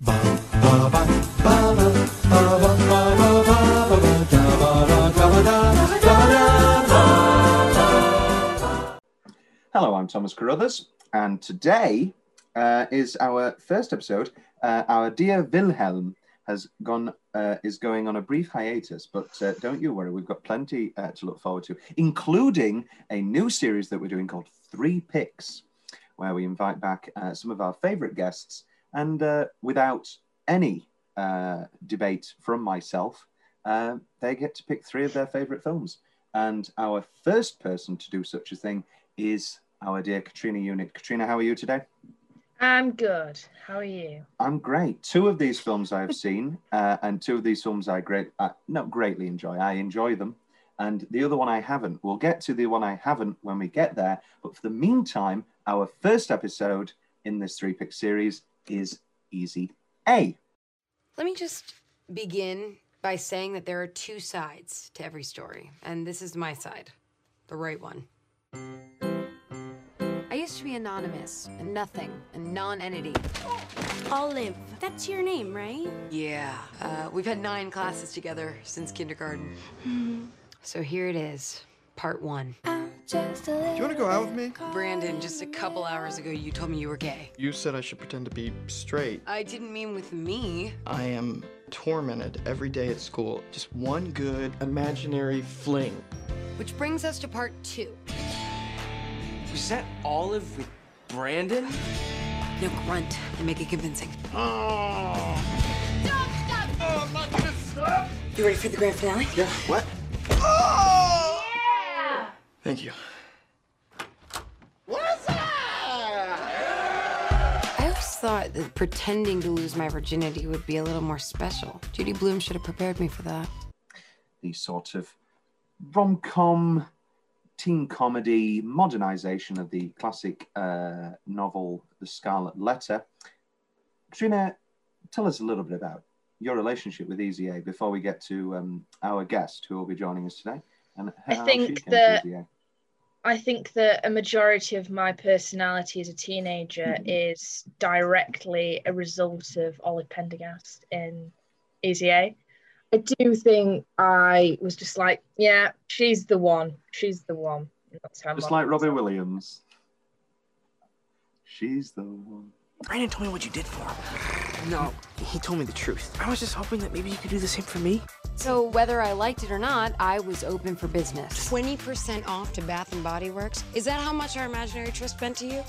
Hello, I'm Thomas Carruthers, and today uh, is our first episode. Uh, our dear Wilhelm has gone uh, is going on a brief hiatus, but uh, don't you worry, we've got plenty uh, to look forward to, including a new series that we're doing called Three Picks, where we invite back uh, some of our favourite guests, and uh, without any uh, debate from myself, uh, they get to pick three of their favourite films. And our first person to do such a thing is our dear Katrina Unitt. Katrina, how are you today? I'm good. How are you? I'm great. Two of these films I've seen, uh, and two of these films I great, uh, not greatly enjoy. I enjoy them, and the other one I haven't. We'll get to the one I haven't when we get there. But for the meantime, our first episode in this three pick series is Easy A. Let me just begin by saying that there are two sides to every story, and this is my side, the right one. I used to be anonymous, and nothing, a non entity. Olive. That's your name, right? Yeah, uh, we've had nine classes together since kindergarten. so here it is, part one. Do Do you want to go out with me? Brandon, just a couple hours ago, you told me you were gay. You said I should pretend to be straight. I didn't mean with me. I am tormented every day at school. Just one good imaginary fling. Which brings us to part two. Was that Olive with Brandon? No grunt and make it convincing. Oh. You ready for the grand finale? Yeah, what? Thank you. I always thought that pretending to lose my virginity would be a little more special. Judy Blume should have prepared me for that. the sort of rom com, teen comedy modernization of the classic uh, novel The Scarlet Letter. Katrina, tell us a little bit about your relationship with Easy A before we get to um, our guest who will be joining us today. And I think she I think that a majority of my personality as a teenager mm-hmm. is directly a result of Olive Penderghast in Easy A. I do think I was just like, yeah, she's the one. She's the one. That's how Just like Robbie Williams. She's the one. Brandon told me what you did for him. No, he told me the truth. I was just hoping that maybe you could do the same for me. So whether I liked it or not, I was open for business. 20% off to Bath and Body Works. Is that how much our imaginary trust meant to you?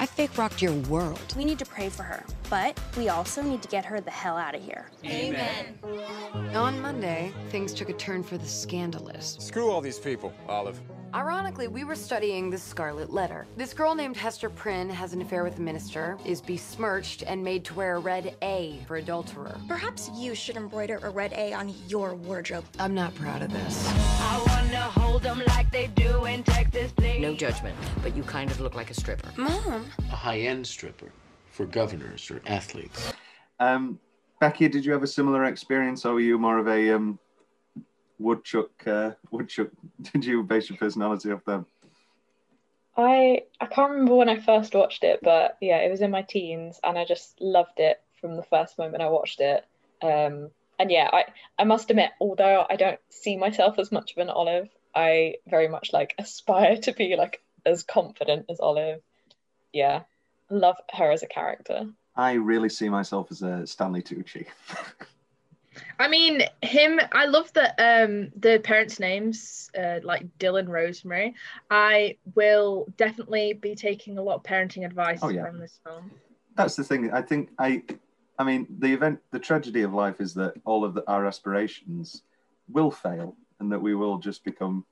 I fake rocked your world. We need to pray for her, but we also need to get her the hell out of here. Amen. On Monday, things took a turn for the scandalous. Screw all these people, Olive. Ironically, we were studying the Scarlet Letter. This girl named Hester Prynne has an affair with the minister, is besmirched, and made to wear a red A for adulterer. Perhaps you should embroider a red A on your wardrobe. I'm not proud of this. No judgment, but you kind of look like a stripper. Mom, a high-end stripper for governors or athletes. Um, Becky, did you have a similar experience, or were you more of a um, woodchuck? Uh, woodchuck? Did you base your personality off them? I I can't remember when I first watched it, but yeah, it was in my teens, and I just loved it from the first moment I watched it. Um, and yeah, I I must admit, although I don't see myself as much of an Olive, I very much like aspire to be like as confident as Olive. Yeah, love her as a character. I really see myself as a Stanley Tucci. I mean, him. I love that um, the parents' names, uh, like Dill and Rosemary. I will definitely be taking a lot of parenting advice Oh, yeah. from this film. That's the thing. I think I, I mean, the event, the tragedy of life is that all of the, our aspirations will fail, and that we will just become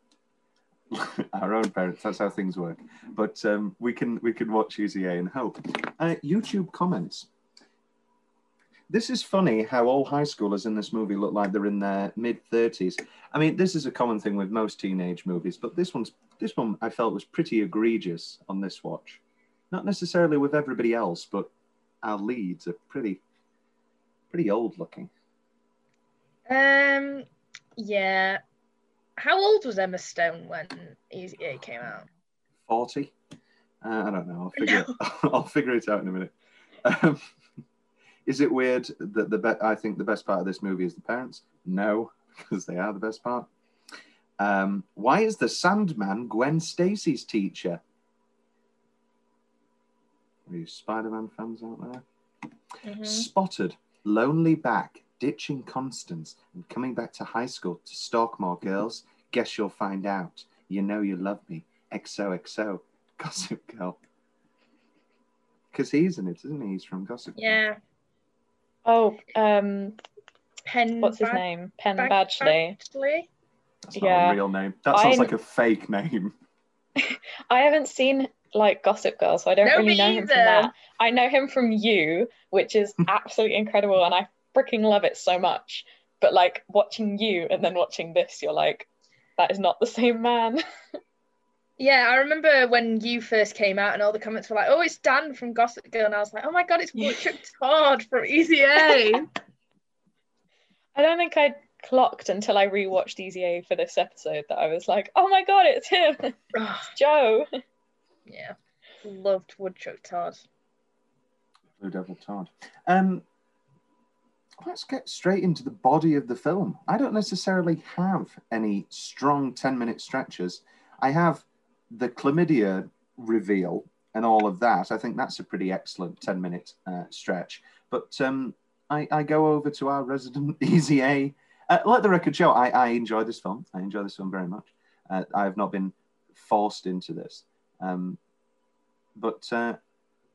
our own parents. That's how things work. But um, we can we can watch Easy A and hope. Uh, YouTube comments. This is funny how all high schoolers in this movie look like they're in their mid thirties. I mean, this is a common thing with most teenage movies, but this one's this one I felt was pretty egregious on this watch. Not necessarily with everybody else, but our leads are pretty pretty old looking. Um, yeah. How old was Emma Stone when A came out? Forty. Uh, I don't know. I'll figure. It, I'll figure it out in a minute. Um, Is it weird that the be- I think the best part of this movie is the parents? No, because they are the best part. Um, why is the Sandman Gwen Stacy's teacher? Are you Spider-Man fans out there? Mhm. Spotted, lonely back, ditching Constance, and coming back to high school to stalk more girls. Guess you'll find out. You know you love me. XOXO, Gossip Girl. Because he's in it, isn't he? He's from Gossip Girl. Yeah. Oh, um, Penn. what's his Bad- name? Penn Bad- Badgley. Badgley? That's not Yeah. a real name. That sounds I- like a fake name. I haven't seen like Gossip Girl, so I don't No, really me know him from either. that. I know him from You, which is absolutely incredible, and I freaking love it so much. But like watching You and then watching this, you're like, that is not the same man. Yeah, I remember when you first came out and all the comments were like, "Oh, it's Dan from Gossip Girl," and I was like, "Oh my god, it's Woodchuck Todd from Easy A." I don't think I clocked until I rewatched Easy A for this episode that I was like, oh my god, it's him, it's Joe. yeah, loved Woodchuck Todd. Blue Devil Todd. Um, let's get straight into the body of the film. I don't necessarily have any strong 10 minute stretches. I have the chlamydia reveal and all of that. I think that's a pretty excellent 10 minute uh, stretch. But um, I, I go over to our resident Easy A. Uh, let the record show, I, I enjoy this film. I enjoy this film very much. Uh, I have not been forced into this. Um, but, uh,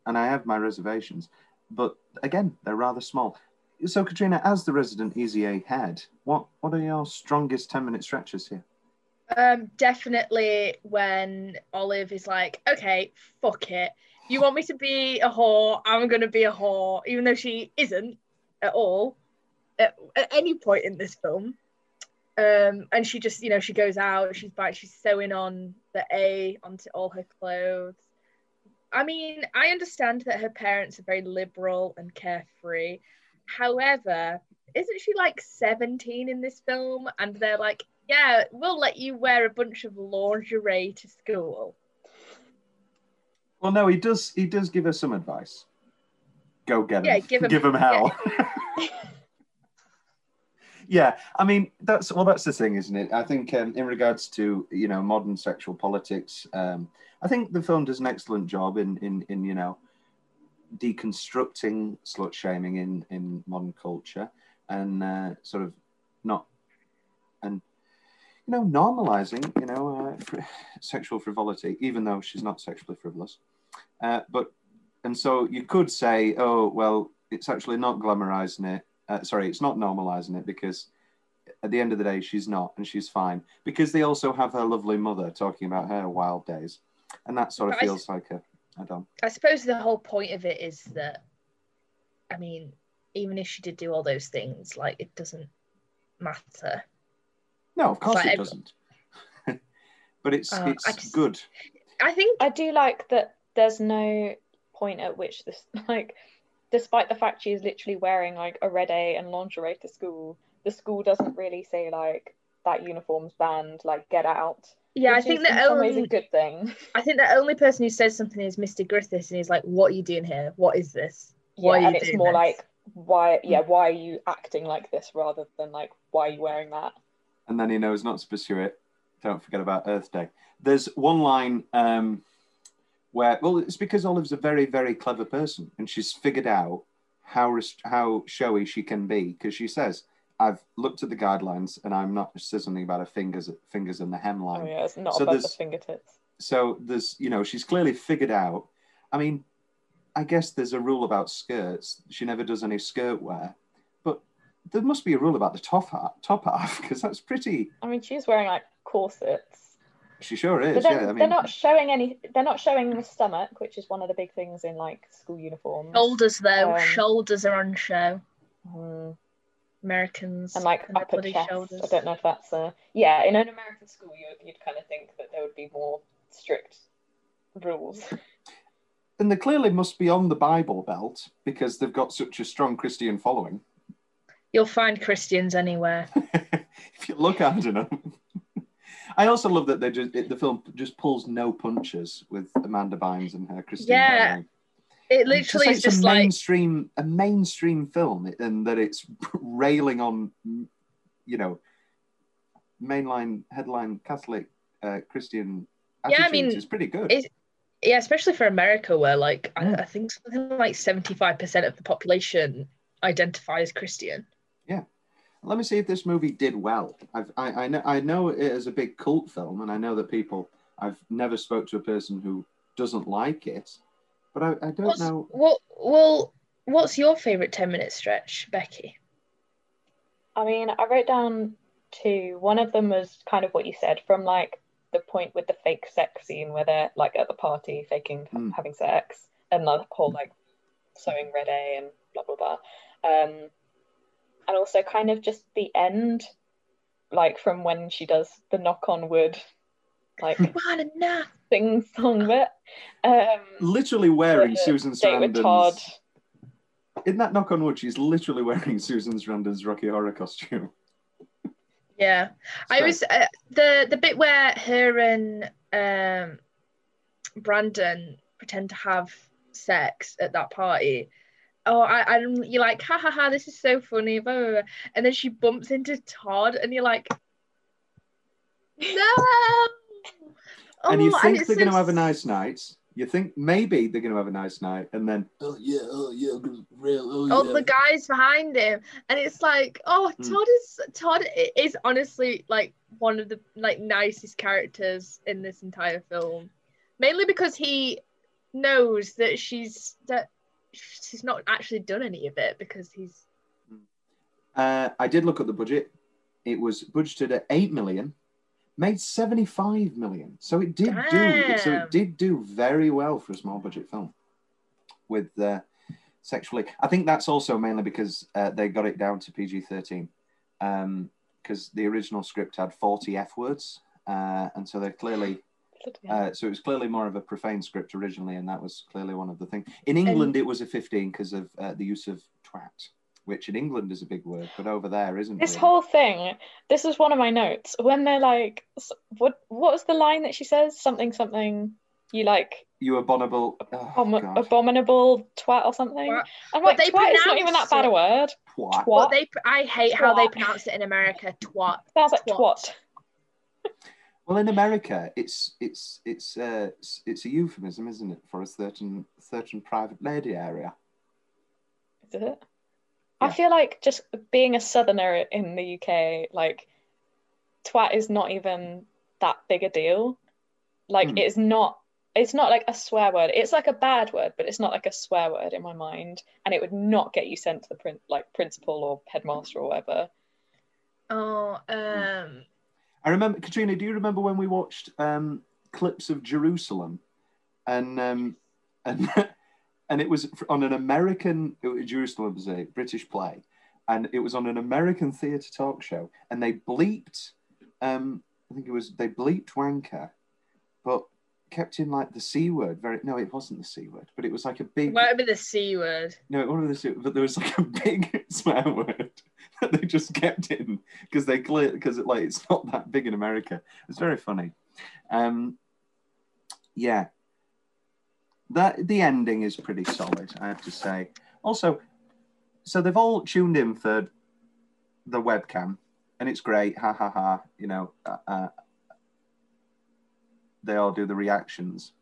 and I have my reservations. But again, they're rather small. So, Katrina, as the resident Easy A head, what, what are your strongest 10 minute stretches here? Um, definitely when Olive is like, "Okay, fuck it. You want me to be a whore? I'm gonna be a whore," even though she isn't at all at, at any point in this film. Um, and she just, you know, she goes out. She's back. She's sewing on the A onto all her clothes. I mean, I understand that her parents are very liberal and carefree. However, isn't she like 17 in this film? And they're like, yeah, we'll let you wear a bunch of lingerie to school. Well, no, he does. He does give us some advice. Go get him. Yeah, give him- give him hell. yeah, I mean that's well, that's the thing, isn't it? I think um, in regards to you know modern sexual politics, um, I think the film does an excellent job in in in you know deconstructing slut shaming in in modern culture and uh, sort of not and you know normalizing you know uh, fr- sexual frivolity, even though she's not sexually frivolous. Uh, but and so you could say, oh well, it's actually not glamorizing it. Uh, sorry, it's not normalizing it because at the end of the day, she's not, and she's fine. Because they also have her lovely mother talking about her wild days, and that sort of But feels like a I don't. I suppose the whole point of it is that, I mean, even if she did do all those things, like it doesn't matter. No, of course like it doesn't. but it's Uh, it's I just- good. I think I do like that there's no point at which this like despite the fact she's literally wearing like a red A and lingerie to school, the school doesn't really say like that uniform's banned, like get out. Yeah, I think is the in a only- good thing. I think the only person who says something is Mr. Griffiths, and he's like, "What are you doing here? What is this? Why yeah, are you and it's doing more this?" like why yeah, why are you acting like this rather than like why are you wearing that? And then he knows not to pursue it. Don't forget about Earth Day. There's one line um, where, well, it's because Olive's a very, very clever person, and she's figured out how how showy she can be. Because she says, "I've looked at the guidelines, and I'm not." She says something about her fingers, fingers and the hemline. Oh yeah, it's not So above the fingertips. So there's, you know, she's clearly figured out. I mean, I guess there's a rule about skirts. She never does any skirt wear, there must be a rule about the top half, top half, because that's pretty. I mean she's wearing like corsets. She sure is. But yeah, I mean, they're not showing any they're not showing the stomach, which is one of the big things in like school uniforms. Shoulders though, Um, shoulders are on show. Hmm. Americans and like and upper chest. shoulders. I don't know if that's a yeah. In an American school, you you'd kind of think that there would be more strict rules. and they clearly must be on the Bible Belt because they've got such a strong Christian following. You'll find Christians anywhere. If you look hard enough. I also love that they just it, the film just pulls no punches with Amanda Bynes and her Christian Yeah. following. It literally say is just like mainstream a mainstream film and that it's railing on you know mainline headline Catholic uh, Christian Yeah, I mean, it's pretty good. It's, yeah, especially for America, where like I, I think something like seventy-five percent of the population identify as Christian. Yeah. Let me see if this movie did well. I've, I, I know I know it is a big cult film, and I know that people. I've never spoke to a person who doesn't like it, but I, I don't What's, know. What? Well, what's your favorite ten-minute stretch, Becky? I mean, I wrote down two. One of them was kind of what you said from like the point with the fake sex scene where they're like at the party faking Mm. having sex and the whole like sewing red A and blah blah blah. Um, and also kind of just the end, like from when she does the knock on wood, like sing song bit. Um, Literally wearing the Susan date with Todd. Sarandon's. In that knock on wood, she's literally wearing Susan Sarandon's Rocky Horror costume. Yeah, I was uh, the the bit where her and um, Brandon pretend to have sex at that party. Oh, I, I'm you're like, ha ha ha, this is so funny, blah, blah, blah. and then she bumps into Todd, and you're like, no. and you Oh, think it's they're going to have a nice night. You think maybe they're going to have a nice night, and then Oh yeah, oh yeah, real, oh Oh, yeah. the guys behind him, and it's like, oh, Hmm. Todd is Todd is honestly like one of the like nicest characters in this entire film, mainly because he knows that she's that she's not actually done any of it because he's uh, I did look at the budget. It was budgeted at eight million, made seventy-five million. So it did do. So it did do very well for a small budget film. With uh, sexually, I think that's also mainly because uh, they got it down to PG thirteen, because the original script had forty f words, uh, and so they're clearly. Uh, so it was clearly more of a profane script originally, and that was clearly one of the things. In England, it was a 15 because of uh, the use of twat, which in England is a big word, but over there isn't. This really. whole thing, this is one of my notes. When they're like, what what was the line that she says? Something something. You like You abominable. Oh, abom- God. abominable twat or something. Twat. I'm But like, they twat is not even that bad a word. Twat. what Twat they I hate how they pronounce it in America. Twat. sounds like twat. twat. Well, in America, it's it's it's uh, it's- it's a euphemism, isn't it, for a certain certain private lady area. Is it? I feel like just being a southerner in the UK, like twat is not even that big a deal. Like Hmm. it's not it's not like a swear word. It's like a bad word, but it's not like a swear word in my mind. And it would not get you sent to the print like principal or headmaster or whatever. Oh, um, I remember, Katrina. Do you remember when we watched um, clips of Jerusalem, and um, and and it was on an American Jerusalem was a British play, and it was on an American theatre talk show, and they bleeped. Um, I think it was they bleeped wanker, but kept in like the c word. Very no, it wasn't the c word, but it was like a big might be the C word. no, one of the two, but there was like a big swear word they just kept in because they clear because it like it's not that big in America. It's very funny. Um, yeah, that the ending is pretty solid, I have to say. Also, so they've all tuned in for the webcam, and it's great. Ha ha ha! You know, uh, uh, they all do the reactions,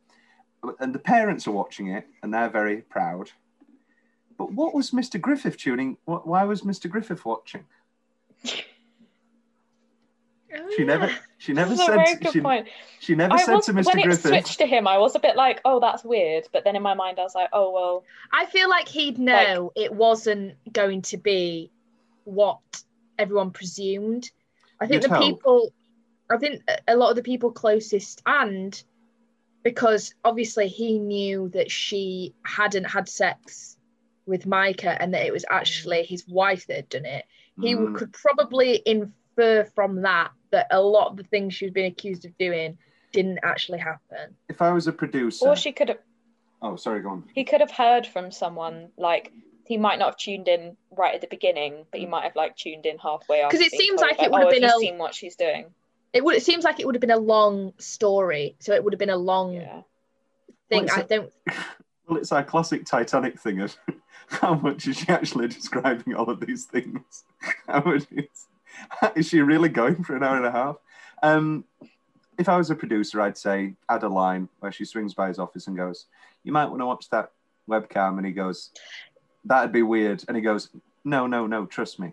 and the parents are watching it, and they're very proud. But what was Mr. Griffith tuning? Why was Mr. Griffith watching? She ah, never, she never This is a said. very good she, point. she never I said was, to Mr. when it Griffith. switched to him, I was a bit like, oh, that's weird. But then in my mind, I was like, oh well, I feel like he'd know it wasn't going to be what everyone presumed. I think the hope. people, I think a lot of the people closest, and because obviously he knew that she hadn't had sex with Micah and that it was actually his wife that had done it, he Mm. could probably infer from that that a lot of the things she was being accused of doing didn't actually happen. If I was a producer, or she could have oh sorry, go on. he could have heard from someone like he might not have tuned in right at the beginning, but he might have like tuned in halfway. 'Cause Because it seems told, like it would have oh, been a- seen what she's doing. It would. It seems like it would have been a long story, so it would have been a long thing. Well, it's I a- don't. Well, it's our classic Titanic thing of how much is she actually describing all of these things? How much is, is she really going for an hour and a half? Um, if I was a producer, I'd say add a line where she swings by his office and goes, "You might want to watch that webcam," and he goes, "That'd be weird," and he goes, "No, no, no, trust me,"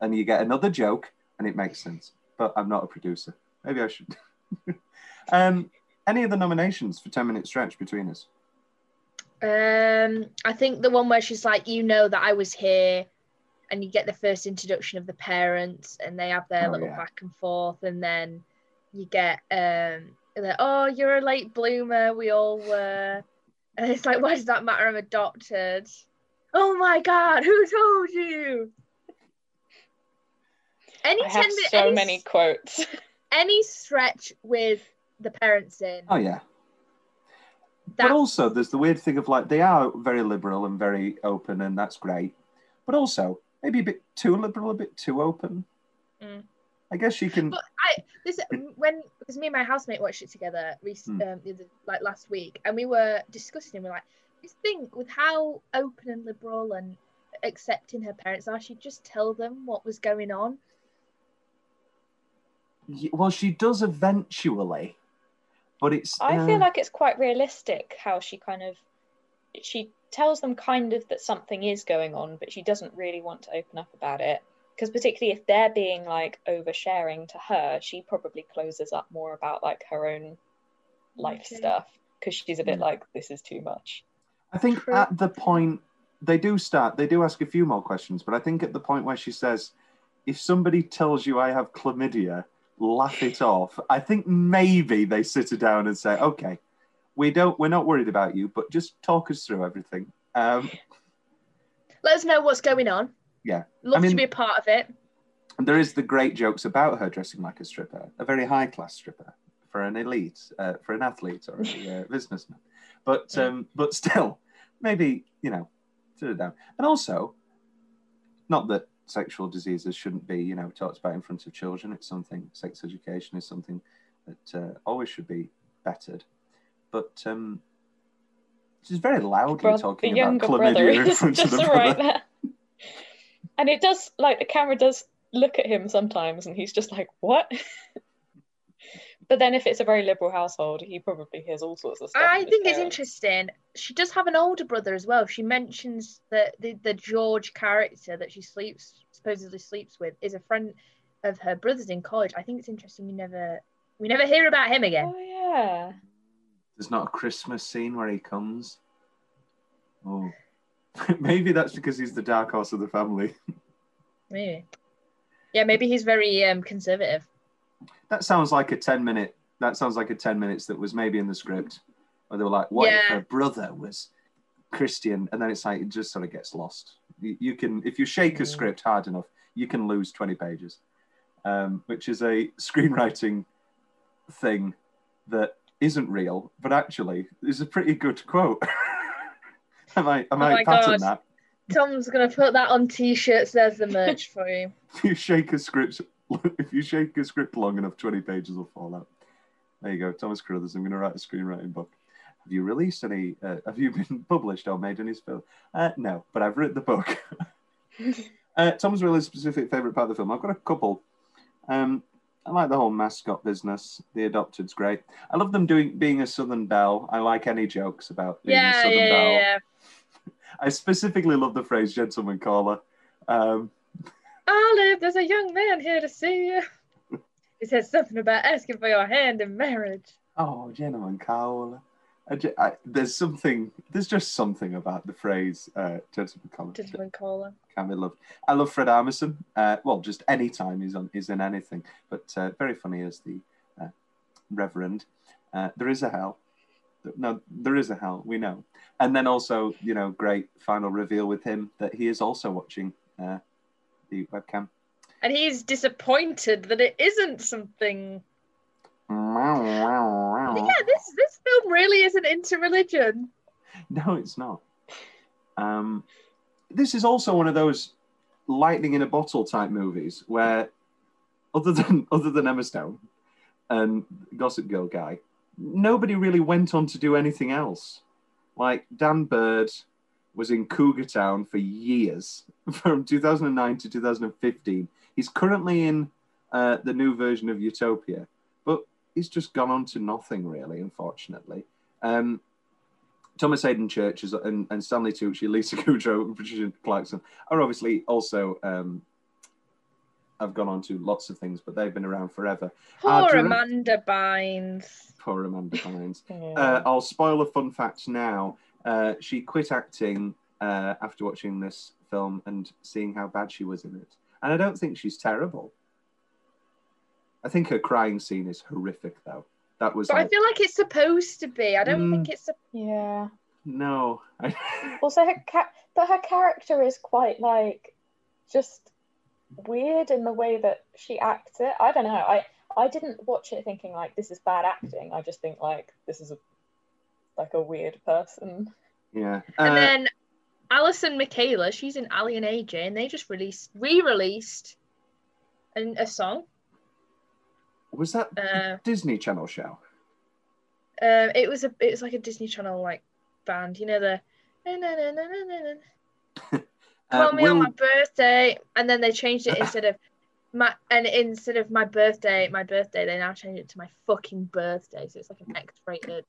and you get another joke, and it makes sense. But I'm not a producer. Maybe I should. um, any other nominations for ten minute stretch between us? Um, I think the one where she's like, you know that I was here, and you get the first introduction of the parents, and they have their Oh, little yeah. back and forth, and then you get um, the, oh, you're a late bloomer, we all were, and it's like, why does that matter? I'm adopted. Oh my god, who told you? Any I have minute, so any, many quotes. any stretch with the parents in. Oh yeah. But also, there's the weird thing of like they are very liberal and very open, and that's great. But also, maybe a bit too liberal, a bit too open. Mm. I guess you can. But I this when because me and my housemate watched it together rec- Hmm. um, other, like last week, and we were discussing. We're like, this thing with how open and liberal and accepting her parents are. She'd just tell them what was going on. Well, she does eventually, but it's. I uh, feel like it's quite realistic how she kind of she tells them kind of that something is going on, but she doesn't really want to open up about it. Because particularly if they're being like oversharing to her, she probably closes up more about like her own life Okay. stuff because she's a bit Hmm. like this is too much. I think True. at the point they do start, they do ask a few more questions, but I think at the point where she says, "If somebody tells you I have chlamydia, laugh it off," I think maybe they sit her down and say, "Okay, we don't, we're not worried about you, but just talk us through everything." Um, Let us know what's going on. yeah, Love mean- to be a part of it. And there is the great jokes about her dressing like a stripper, a very high class stripper for an elite, uh, for an athlete or a uh, businessman. But um, but still, maybe you know, sit it down. And also, not that sexual diseases shouldn't be you know talked about in front of children. It's something. Sex education is something that uh, always should be bettered. But um, she's very loudly Bro- talking the about chlamydia in front of the brother. And it does like the camera does look at him sometimes and he's just like, What? but then if it's a very liberal household, he probably hears all sorts of stuff. I think it's interesting. She does have an older brother as well. She mentions that the, the George character that she sleeps supposedly sleeps with is a friend of her brother's in college. I think it's interesting. We never we never hear about him again. Oh yeah. There's not a Christmas scene where he comes. Oh, maybe that's because he's the dark horse of the family. Maybe. Yeah, maybe he's very um, conservative. That sounds like a ten minute. That sounds like a ten minutes that was maybe in the script, where they were like, "What if her brother was Christian?" And then it's like it just sort of gets lost. You, you can, if you shake a script hard enough, you can lose twenty pages, um, which is a screenwriting thing that isn't real, but actually is a pretty good quote. I might, I Oh might my pattern God. that. Tom's gonna put that on t-shirts. There's the merch for you. you shake a script, if you shake a script long enough, twenty pages will fall out. There you go, Thomas Carruthers. I'm going to write a screenwriting book. Have you released any? Uh, have you been published or made any film? Uh, no, but I've written the book. uh, Tom's really specific favorite part of the film. I've got a couple. Um, I like the whole mascot business. The adopted's great. I love them doing being a Southern Belle. I like any jokes about being a Southern yeah, Belle. yeah, yeah. I specifically love the phrase "gentleman caller." Um, Olive, there's a young man here to see you. He said something about asking for your hand in marriage. Oh, gentleman I- there's something. There's just something about the phrase uh, "gentleman caller." Gentleman caller. Can be loved. I love Fred Armisen. Uh, well, just any time he's on, he's in anything. But uh, very funny as the uh, Reverend. Uh, there is a hell. No, there is a hell. We know. And then also, you know, great final reveal with him that he is also watching uh, the webcam. And he's disappointed that it isn't something. Yeah, this this film really isn't into religion. No, it's not. Um, this is also one of those lightning in a bottle type movies where, other than other than Emma Stone and Gossip Girl guy, nobody really went on to do anything else. Like Dan Byrd was in Cougar Town for years, from 2009 to 2015. He's currently in uh, the new version of Utopia, but he's just gone on to nothing really, unfortunately. Um, Thomas Haden Church is, and, and Stanley Tucci, Lisa Kudrow, and Patricia Clarkson are obviously also um, have gone on to lots of things, but they've been around forever. Poor direct- Amanda Bynes. Poor Amanda Bynes. yeah. uh, I'll spoil a fun fact now. Uh, she quit acting uh, after watching this film and seeing how bad she was in it. And I don't think she's terrible. I think her crying scene is horrific, though. That was. But like, I feel like it's supposed to be. I don't mm, think it's. A... Yeah. No. also, her ca- but her character is quite like just weird in the way that she acts it. I don't know. I I didn't watch it thinking like this is bad acting. I just think like this is a like a weird person. Yeah. Uh, and then Alyson Michalka, she's in Aly and AJ, and they just released re-released an, a song. Was that uh, Disney Channel show? Uh, it was a it was like a Disney Channel like band, you know the Call me will... on my birthday, and then they changed it instead of my and instead of my birthday, my birthday, they now changed it to my fucking birthday. So it's like an X-rated.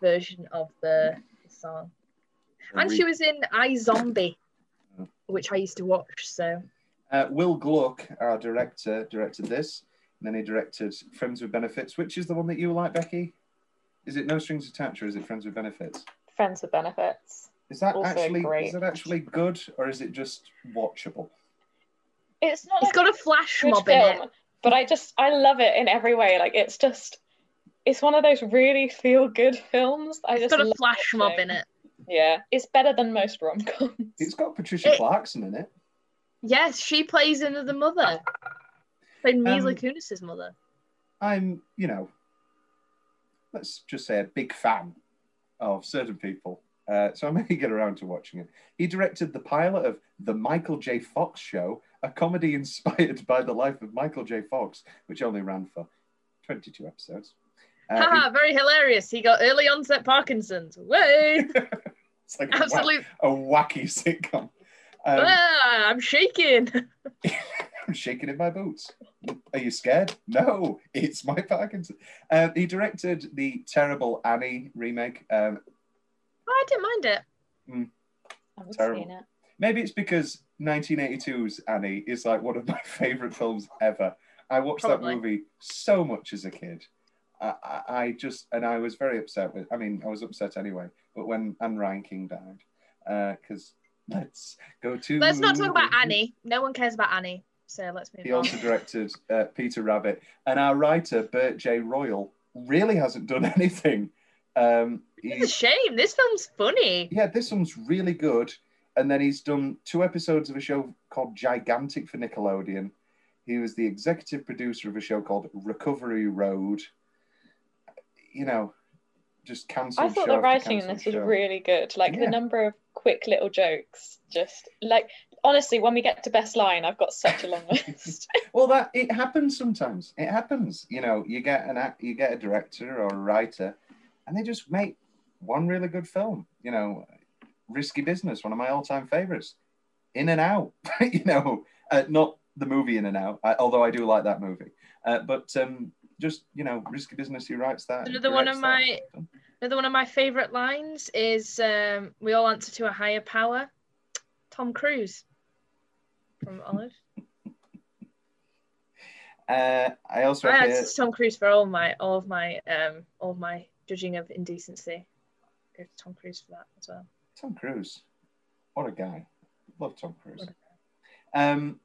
Version of the, the song. And she was in iZombie, which I used to watch. So. Uh, Will Gluck, our director, directed this. And then he directed Friends with Benefits, which is the one that you like, Becky. Is it No Strings Attached or is it Friends with Benefits? Friends with Benefits. Is that also actually great. is it actually good or is it just watchable? It's not. It's got a flash mob film, in it, but I just I love it in every way. Like it's just it's one of those really feel good films. I it's just got a flash mob in it. Yeah, it's better than most rom coms. It's got Patricia it, Clarkson in it. Yes, she plays into the mother. Played Mila um, Kunis's mother. I'm, you know, let's just say a big fan of certain people. Uh, so I may get around to watching it. He directed the pilot of The Michael J. Fox Show, a comedy inspired by the life of Michael J. Fox, which only ran for 22 episodes. Uh, Haha, very hilarious. He got early onset Parkinson's. Way! it's like Absolute... a, wack, a wacky sitcom. Um, ah, I'm shaking. I'm shaking in my boots. Are you scared? No, it's my Parkinson. Uh, he directed the terrible Annie remake. Um, oh, I didn't mind it. Mm, I was terrible. seeing it. Maybe it's because 1982's Annie is like one of my favorite films ever. I watched Probably. that movie so much as a kid. I, I, just and I was very upset with. I mean, I was upset anyway. But when Ann Reinking died, because uh, let's go to. Let's not talk about Annie. No one cares about Annie. So let's move on. he on. also directed uh, Peter Rabbit, and our writer Bert J. Royal really hasn't done anything. Um, it's a shame. This film's funny. Yeah, this one's really good. And then he's done two episodes of a show called Gigantic for Nickelodeon. He was the executive producer of a show called Recovery Road. You know, just cancelled. I thought the writing in this was really good. Like yeah. the number of quick little jokes, just like honestly, when we get to best line, I've got such a long list. well, that it happens sometimes. It happens. You know, you get an act, you get a director or a writer, and they just make one really good film. You know, Risky Business, one of my all-time favorites. In and Out. you know, uh, not the movie In and Out, I, although I do like that movie. Uh, but um, just you know, Risky Business. He writes that. Another one of my. Another one of my favorite lines is um, "We all answer to a higher power." Tom Cruise from Olive. Uh, I also I hear... Tom Cruise for all my all of my um all of my judging of indecency. Go to Tom Cruise for that as well. Tom Cruise, what a guy! Love Tom Cruise. Um.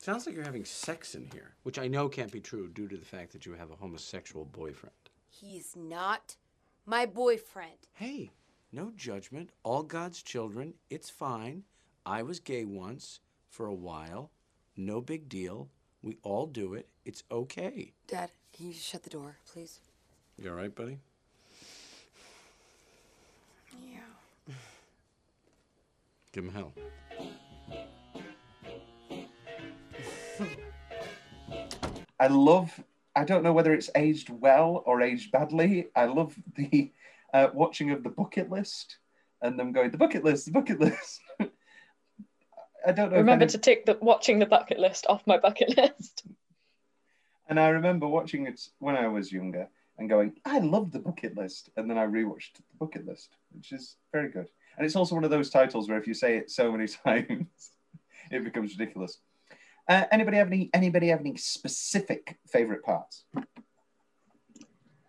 Sounds like you're having sex in here, which I know can't be true due to the fact that you have a homosexual boyfriend. He's not my boyfriend. Hey, no judgment. All God's children. It's fine. I was gay once for a while. No big deal. We all do it. It's okay. Dad, can you shut the door, please? You all right, buddy? Yeah. Give him hell. I love. I don't know whether it's aged well or aged badly. I love the uh, watching of the bucket list and them going the bucket list, the bucket list. I don't know. Remember any- to tick the watching the bucket list off my bucket list. And I remember watching it when I was younger and going, I love the bucket list. And then I rewatched the bucket list, which is very good. And it's also one of those titles where if you say it so many times, it becomes ridiculous. Uh, anybody have any? Anybody have any specific favorite parts?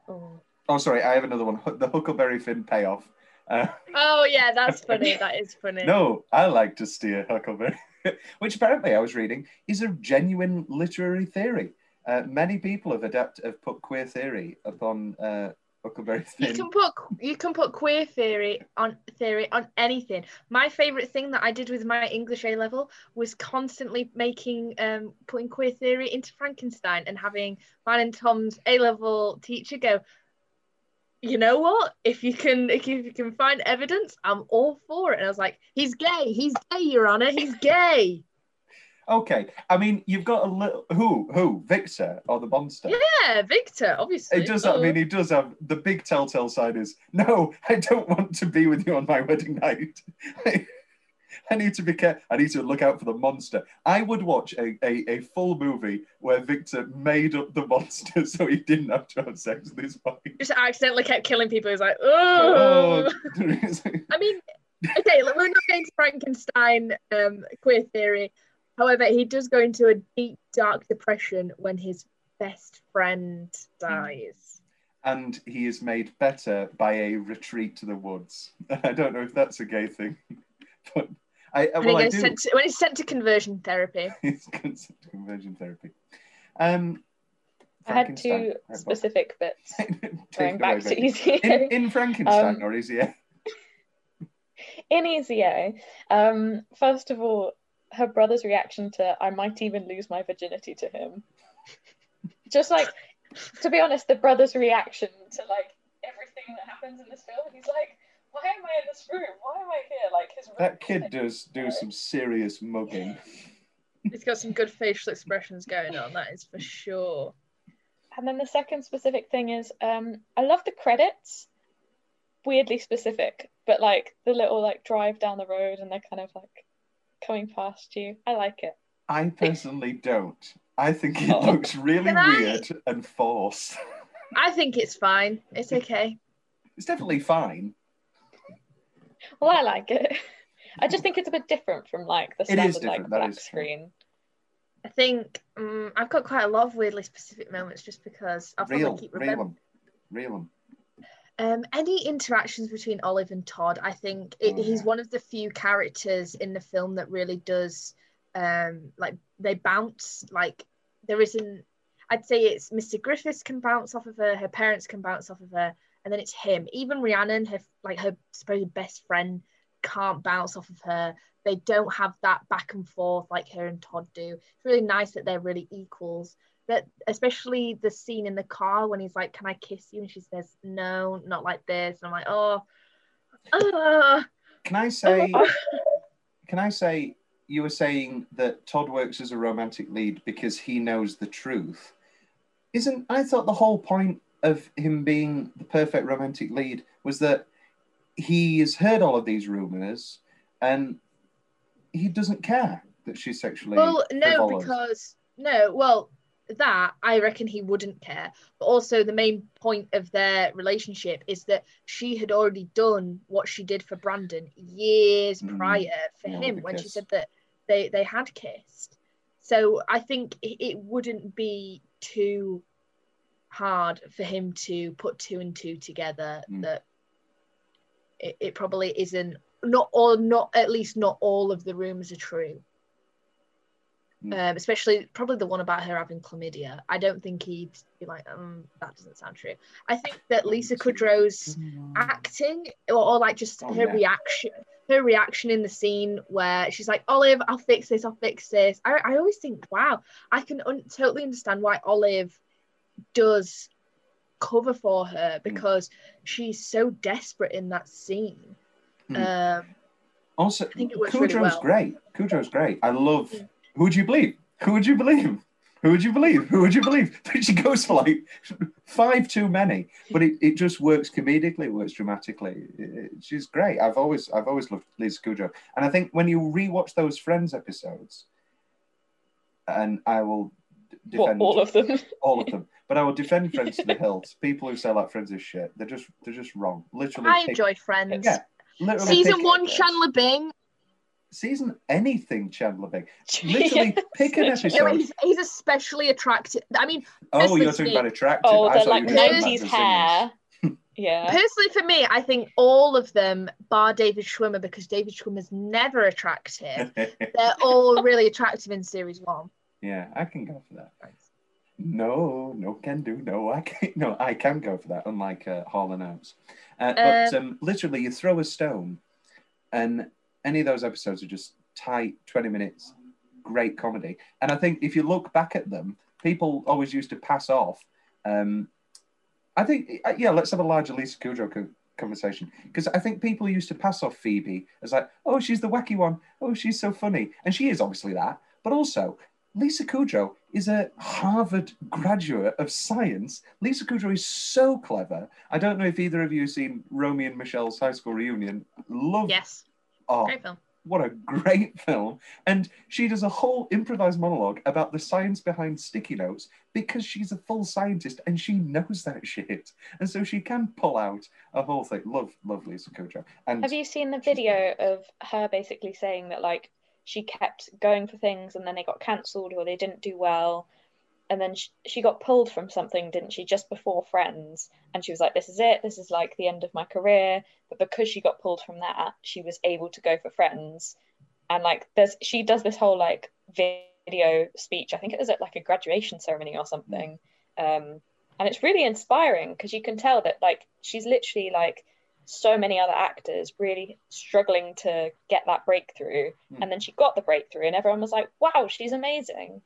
Oh. Oh, sorry, I have another one. The Huckleberry Finn payoff. Uh, Oh yeah, that's funny. That is funny. no, I like to steer Huckleberry, which apparently I was reading is a genuine literary theory. Uh, many people have adapt have put queer theory upon uh, Huckleberry You can put you can put queer theory on theory on anything. My favorite thing that I did with my English A level was constantly making um putting queer theory into Frankenstein and having mine and Tom's A level teacher go. You know what? If you can, if you can find evidence, I'm all for it. And I was like, "He's gay. He's gay, Your Honor. He's gay." Okay, I mean you've got a little who who Victor or the monster. Yeah, Victor. Obviously. It does. I Oh. mean, he does have the big telltale sign is no. I don't want to be with you on my wedding night. I need to be care. I need to look out for the monster. I would watch a, a, a full movie where Victor made up the monster so he didn't have to have sex with his wife. just accidentally kept killing people. He was like, oh. Oh, I mean, okay, look, we're not going to Frankenstein um, queer theory. However, he does go into a deep, dark depression when his best friend dies. and he is made better by a retreat to the woods. I don't know if that's a gay thing, but I When, well he I goes do. sent to, when he's sent to conversion therapy. It's consent conversion therapy. Um, I had two Right, Bob. specific bits going it back away, to Becky. Easy in, A. in Frankenstein Um, or Easy A? in Easy A. Um, first of all, her brother's reaction to I might even lose my virginity to him. Just like, to be honest, the brother's reaction to like everything that happens in this film, he's like, why am I in this room? Why am I here? Like his That kid does do some serious mugging. He's got some good facial expressions going on, that is for sure. And then the second specific thing is um, I love the credits. Weirdly specific, but like the little like drive down the road and they're kind of like coming past you. I like it. I personally don't. I think it Oh. looks really I- weird and forced. I think it's fine. It's okay. It's definitely fine. Well, I like it. I just think it's a bit different from like the standard like different, black is true. screen. I think um, I've got quite a lot of weirdly specific moments just because I'll probably Real, keep real remembering. them. Real them. Um, any interactions between Olive and Todd, I think it, Oh, he's one of the few characters in the film that really does um, like they bounce. Like there isn't. I'd say it's Mr. Griffiths can bounce off of her, her parents can bounce off of her, and then it's him. Even Rhiannon, her like her supposed best friend, can't bounce off of her. They don't have that back and forth like her and Todd do. It's really nice that they're really equals that especially the scene in the car when he's like, "Can I kiss you?" and she says, "No, not like this." And I'm like, "Oh, uh, Can I say? can I say? You were saying that Todd works as a romantic lead because he knows the truth. Isn't I thought the whole point of him being the perfect romantic lead was that he has heard all of these rumors and he doesn't care that she's sexually well, no, frivolous. because no, well, that I reckon he wouldn't care. But also, the main point of their relationship is that she had already done what she did for Brandon years Mm, prior for yeah, him when she said that they they had kissed. So I think it, wouldn't be too hard for him to put two and two together Mm. that it, it probably isn't not all not at least not all of the rumors are true. Um, especially probably the one about her having chlamydia i don't think he'd be like um that doesn't sound true i think that lisa kudrow's acting or, or like just Oh, her yeah. reaction her reaction in the scene where she's like olive i'll fix this i'll fix this i, I always think wow i can un- totally understand why olive does cover for her because she's so desperate in that scene um Also, I think it works really well. great. Cujo's great. I love. Who would you believe? Who would you believe? Who would you believe? Who would you believe? But she goes for like five too many, but it, it just works comedically, it works dramatically. It- it- she's great. I've always I've always loved Lisa Kudrow, and I think when you rewatch those Friends episodes, and I will d- What, defend all of them? all of them, but I will defend Friends to the hilt. People who say like Friends is shit, they're just they're just wrong. Literally, I pick- enjoyed Friends. Yeah, literally Season one, Chandler Bing. Season anything Chandler Bing. Literally pick an No, episode. he's, he's especially attractive. I mean, Oh, you're talking me- about attractive. Oh, I the like you were talking about nineties hair. Yeah. Personally, for me, I think all of them, bar David Schwimmer, because David Schwimmer's never attractive. They're all really attractive in series one. yeah, I can go for that. No, no, can do. No, I can't. No, I can go for that. Unlike uh, Hall and Oates, uh, but Um, um, literally, you throw a stone, and any of those episodes are just tight, twenty minutes, great comedy. And I think if you look back at them, people always used to pass off. Um, I think, uh, yeah, let's have a larger Lisa Kudrow co- conversation because I think people used to pass off Phoebe as like, oh, she's the wacky one. Oh, she's so funny, and she is obviously that. But also, Lisa Kudrow is a Harvard graduate of science. Lisa Kudrow is so clever. I don't know if either of you have seen Romy and Michelle's high school reunion. Love. Yes. Oh, Great film. what a great film. And she does a whole improvised monologue about the science behind sticky notes because she's a full scientist and she knows that shit. And so she can pull out a whole thing. Love, love Lisa Kudrow. And Have you seen the video of her basically saying that like she kept going for things and then they got cancelled or they didn't do well, and then she, she got pulled from something, didn't she, just before Friends? And she was like, "This is it. This is like the end of my career." But because she got pulled from that, she was able to go for Friends, and like there's she does this whole like video speech. I think it was at like a graduation ceremony or something. Um, and it's really inspiring because you can tell that like she's literally like so many other actors really struggling to get that breakthrough Hmm. and then she got the breakthrough and everyone was like wow she's amazing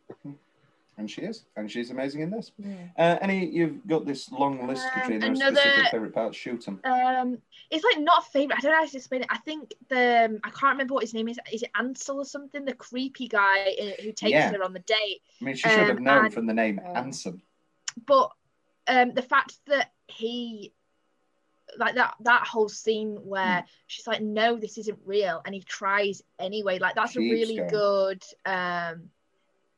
and she is, and she's amazing in this. Yeah. Uh, any, you've got this long list, Um, Katrina, another- specific favourite parts. Shoot them. Um, it's like not a favorite. I don't know how to explain it. I think the um, I can't remember what his name is. Is it Ansel or something? The creepy guy uh, who takes Yeah. her on the date. I mean, she should have Um, known and- from the name Anson. But um, the fact that he like that that whole scene where Hmm. she's like, no, this isn't real, and he tries anyway. Like that's a really going. good. Um,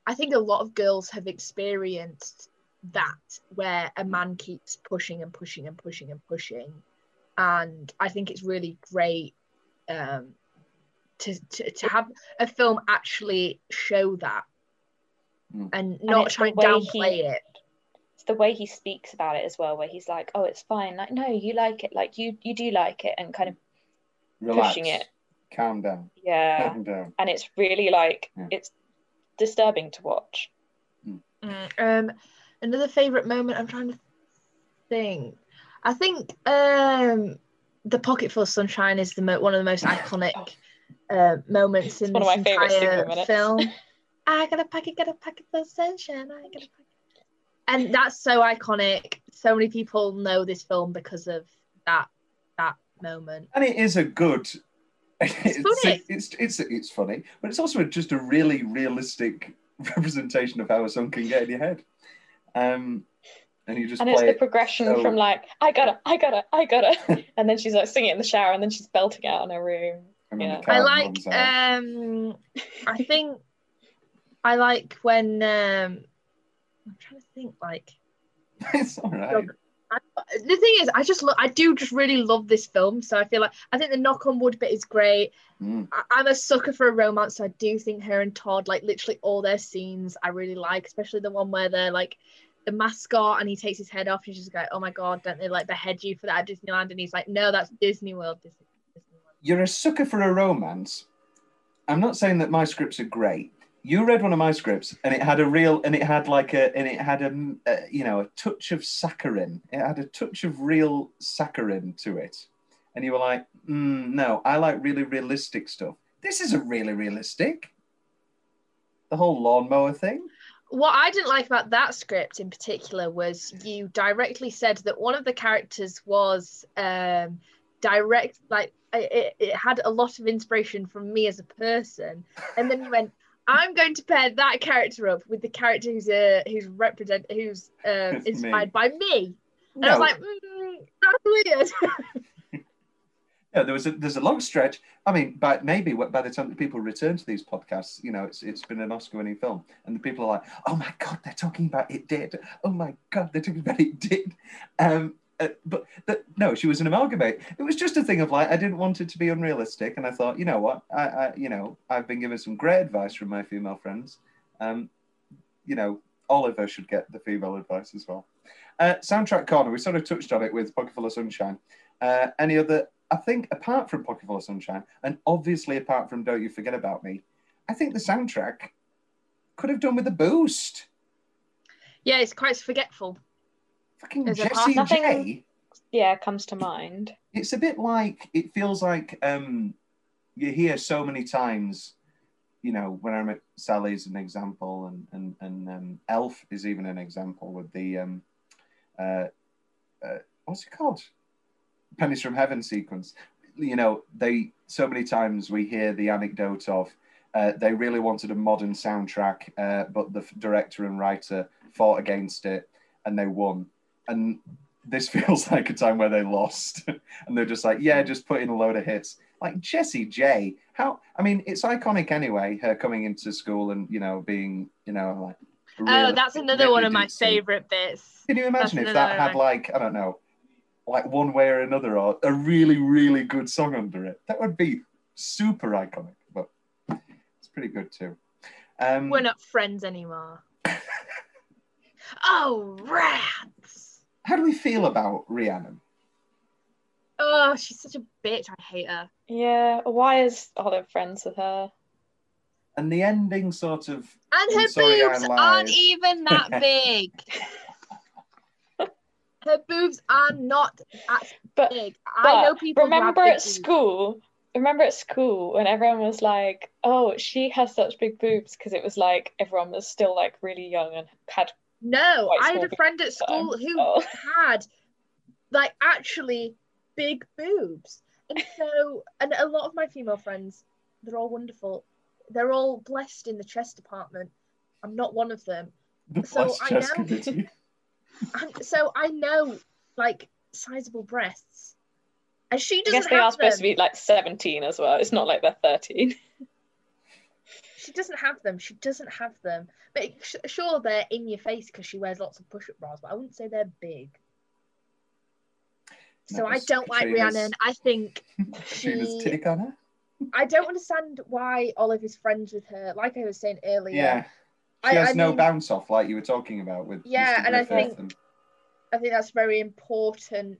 I think a lot of girls have experienced that where a man keeps pushing and pushing and pushing and pushing, and I think it's really great um, to, to to have a film actually show that Mm. and not it's try the and way he- downplay it. it's the way he speaks about it as well where he's like oh it's fine like no you like it like you you do like it and kind of Relax. pushing it Calm down. yeah Calm down. and it's really like Yeah. it's disturbing to watch Mm, Um, another favorite moment. I'm trying to think. I think um, the pocket full of sunshine is the mo- one of the most iconic uh, moments in It's this my favourite single entire film. I got a pocket, got a pocket full of sunshine. I got a pocket. And that's so iconic. So many people know this film because of that that moment. And it is a good. It's funny. It's, it's it's funny, but it's also just a really realistic representation of how a song can get in your head. Um, and you just and it's the it progression so- from like I gotta, I gotta, I gotta, and then she's like singing it in the shower, and then she's belting out in her room. and then the yeah. I like. Um, I think I like when. Um, I'm trying to think. Like it's all right. I, the thing is, I just look. I do just really love this film. So I feel like I think the knock on wood bit is great. Mm. I, I'm a sucker for a romance, so I do think her and Todd, like literally all their scenes, I really like, especially the one where they're like the mascot and he takes his head off. And she's just like, "Oh my god, don't they like behead you for that at Disneyland?" And he's like, "No, that's Disney World." Disney World. You're a sucker for a romance. I'm not saying that my scripts are great. You read one of my scripts, and it had a real, and it had like a, and it had a, a you know, a touch of saccharin. It had a touch of real saccharin to it, and you were like, mm, no, I like really realistic stuff. This isn't really realistic. The whole lawnmower thing. what I didn't like about that script in particular was you directly said that one of the characters was um, direct like it, it had a lot of inspiration from me as a person and then you went i'm going to pair that character up with the character who's uh, who's represent who's um, inspired by me. And no. i was like mm, that's weird. Yeah there was a there's a long stretch. I mean but maybe by the time people return to these podcasts you know it's it's been an oscar winning film. And the people are like oh my god they're talking about it did oh my god they're talking about it did um uh, but no, she was an amalgamate. It was just a thing of like I didn't want it to be unrealistic, and I thought, you know what, I, I you know, I've been given some great advice from my female friends. Um, you know, Oliver should get the female advice as well. Uh, soundtrack corner, we sort of touched on it with Pocket Full of Sunshine. Uh, any other? I think apart from Pocket Full of Sunshine, and obviously apart from Don't You Forget About Me, I think the soundtrack could have done with a boost. Yeah, it's quite forgetful. Fucking Jessie J. Yeah, comes to mind. It's a bit like it feels like um, you hear so many times. You know, when I'm at Sally's an example, and and and um, Elf is even an example with the um, uh, uh, what's it called? Pennies from Heaven sequence. You know, they so many times we hear the anecdote of uh, they really wanted a modern soundtrack, uh, but the director and writer fought against it, and they won and this feels like a time where they lost. And they're just like yeah just put in a load of hits. Like jessie j how i mean it's iconic anyway her coming into school and you know being you know like oh that's another one of my favorite bits. Can you imagine that's if that had like i don't know like one way or another or a really really good song under it? That would be super iconic but it's pretty good too. Um, we're not friends anymore. Oh do we feel about Rhiannon? Oh, she's such a bitch. I hate her. Yeah, why is oh, Olive friends with her? And the ending sort of. And oh, her boobs aren't even that big. her boobs are not as but, big. But I know people. Remember at school. Remember at school when everyone was like, "Oh, she has such big boobs," because it was like everyone was still like really young and had no, I had a friend at school who oh. had like actually big boobs. And so, and a lot of my female friends, they're all wonderful. They're all blessed in the chest department. I'm not one of them. The so I know. so I know like sizable breasts. And she doesn't. I guess they are supposed to be like 17 as well. It's not like they're 13. she doesn't have them. She doesn't have them. But sure, they're in your face because she wears lots of push-up bras. But I wouldn't say they're big. So I don't like Rhiannon. I think she. I don't understand why Olive is friends with her. Like I was saying earlier. Yeah. She has I no mean, bounce off, like you were talking about with. Yeah, and I think, and... I think that's very important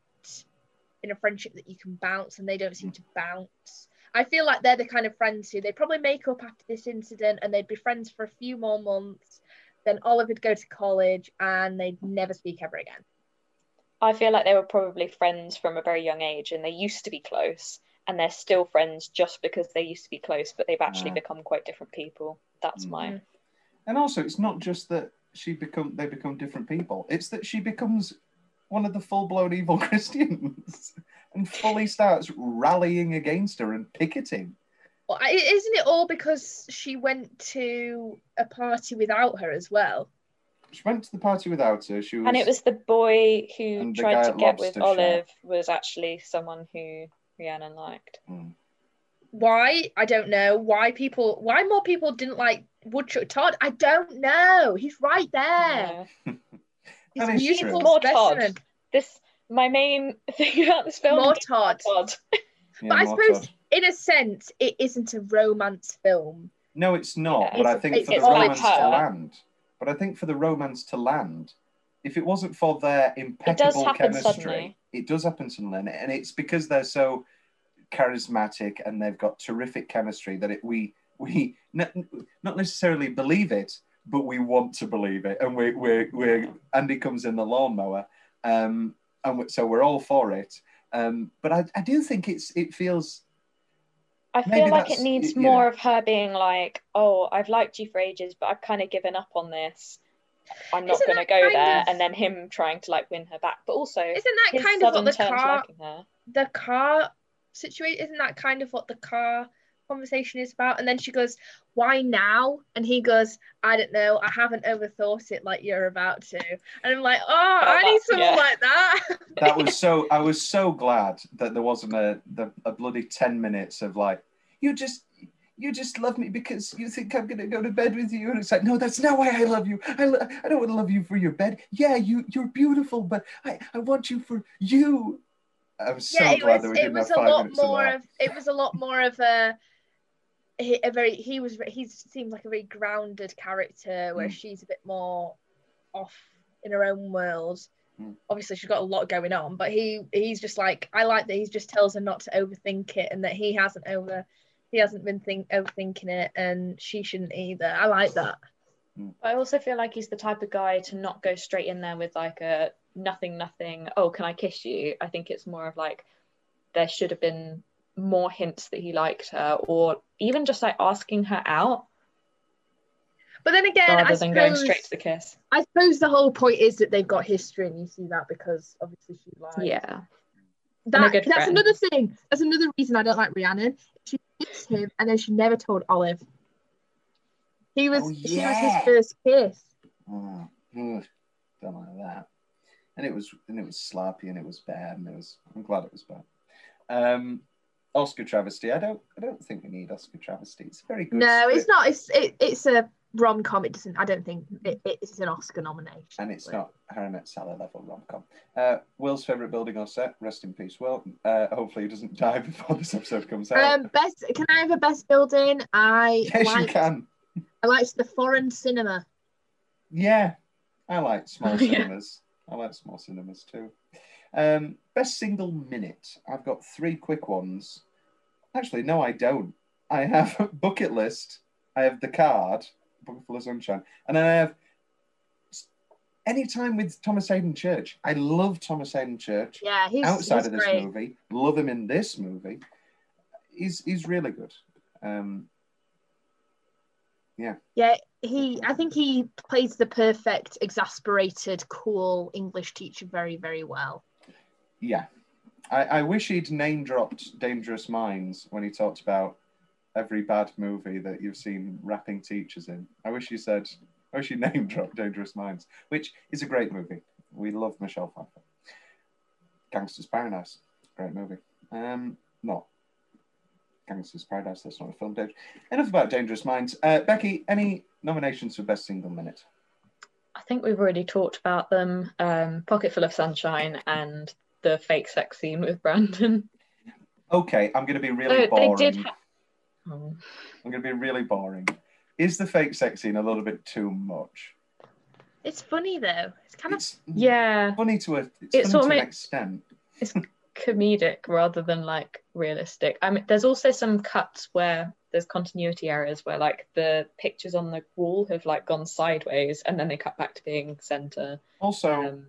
in a friendship that you can bounce, and they don't seem hmm. to bounce. I feel like they're the kind of friends who they probably make up after this incident and they'd be friends for a few more months. Then Olive would go to college and they'd never speak ever again. I feel like they were probably friends from a very young age and they used to be close and they're still friends just because they used to be close, but they've actually yeah. become quite different people. That's mm. my. And also, it's not just that she become they become different people. It's that she becomes one of the full blown evil Christians and fully starts rallying against her and picketing. Well, isn't it all because she went to a party without her as well? She went to the party without her. She was, and it was the boy who tried to get with Olive was actually someone who Rhiannon liked. Mm. Why? I don't know. Why people? Why more people didn't like Woodchuck Todd? I don't know. He's right there. Yeah. He's a beautiful more Todd. This my main thing about this film. More Todd. Todd. yeah, but I suppose, Todd. in a sense, it isn't a romance film. No, it's not. Yeah, but I think for the romance like to land, but I think for the romance to land, if it wasn't for their impeccable it chemistry, suddenly. it does happen suddenly, and it's because they're so charismatic and they've got terrific chemistry that it we we not necessarily believe it, but we want to believe it, and we we we Andy comes in the lawnmower, um, and so we're all for it. Um, but I, I do think it's it feels. I feel like it needs more know. of her being like, "Oh, I've liked you for ages, but I've kind of given up on this. I'm not going to go there." Of... And then him trying to like win her back, but also isn't that kind of what the car, the car situation. Isn't that kind of what the car conversation is about? And then she goes, "Why now?" And he goes, "I don't know. I haven't overthought it like you're about to." And I'm like, "Oh, oh I need someone yeah. like that." that was so I was so glad that there wasn't a the, a bloody 10 minutes of like you just you just love me because you think I'm gonna go to bed with you and it's like no that's not why I love you I, lo- I don't want to love you for your bed yeah you you're beautiful but I, I want you for you I'm so yeah, glad was. that we didn't have five lot minutes of more that of. It was a lot more of a. he- A very. He was. He seemed like a very grounded character, where Mm. she's a bit more off in her own world. Mm. Obviously, she's got a lot going on, but he he's just like I like that he just tells her not to overthink it, and that he hasn't over. He hasn't been think overthinking it, and she shouldn't either. I like that. I also feel like he's the type of guy to not go straight in there with like a nothing, nothing. Oh, can I kiss you? I think it's more of like there should have been more hints that he liked her, or even just like asking her out But then again, rather I than going straight to the kiss. I suppose the whole point is that they've got history, and you see that because obviously she lied. Yeah. That, a good that's friend. another thing. That's another reason I don't like Rhiannon. She kissed him, and then she never told Olive. He was Oh, yeah. she was his first kiss. Oh, ugh, don't like that. And it was and it was sloppy and it was bad and it was I'm glad it was bad. Um Oscar travesty. I don't I don't think we need Oscar travesty. It's very good. No, it's not. It's it, it's a rom com. It doesn't. I don't think it, it's an Oscar nomination. And it's not Harry Met Sally level rom com. Uh, Will's favourite building or set. Rest in peace, Will. Uh, hopefully he doesn't die before this episode comes out. Um, best. Can I have a best building? I yes, you can. I liked the foreign cinema. Yeah, I like small Yeah. cinemas. I like small cinemas too. Um, best single minute. I've got three quick ones. Actually, no, I don't. I have bucket list. I have the card, bucket full of sunshine, and then I have any time with Thomas Haden Church. I love Thomas Haden Church. Yeah, he's outside he's of this great. movie. Love him in this movie. He's he's really good. Um, yeah. Yeah, he. I think he plays the perfect, exasperated, cool English teacher very, very well. Yeah. I, I wish he'd name dropped Dangerous Minds when he talked about every bad movie that you've seen rapping teachers in. I wish he said, I wish he name dropped Dangerous Minds, which is a great movie. We love Michelle Pfeiffer. Gangster's Paradise, great movie. Um, not Gangster's Paradise, that's not a film, Dave. Enough about Dangerous Minds. Uh, Becky, any nominations for Best Single Minute? I think we've already talked about them. Um, Pocket Full of Sunshine and the fake sex scene with Brandon. Okay, I'm going to be really Oh, boring. they did. Ha- oh. I'm going to be really boring. Is the fake sex scene a little bit too much? It's funny though. It's kind of Yeah, funny to a, it's It's funny to an extent. it's comedic rather than like realistic. I mean, there's also some cuts where there's continuity errors where like the pictures on the wall have like gone sideways and then they cut back to being center. Also, Um,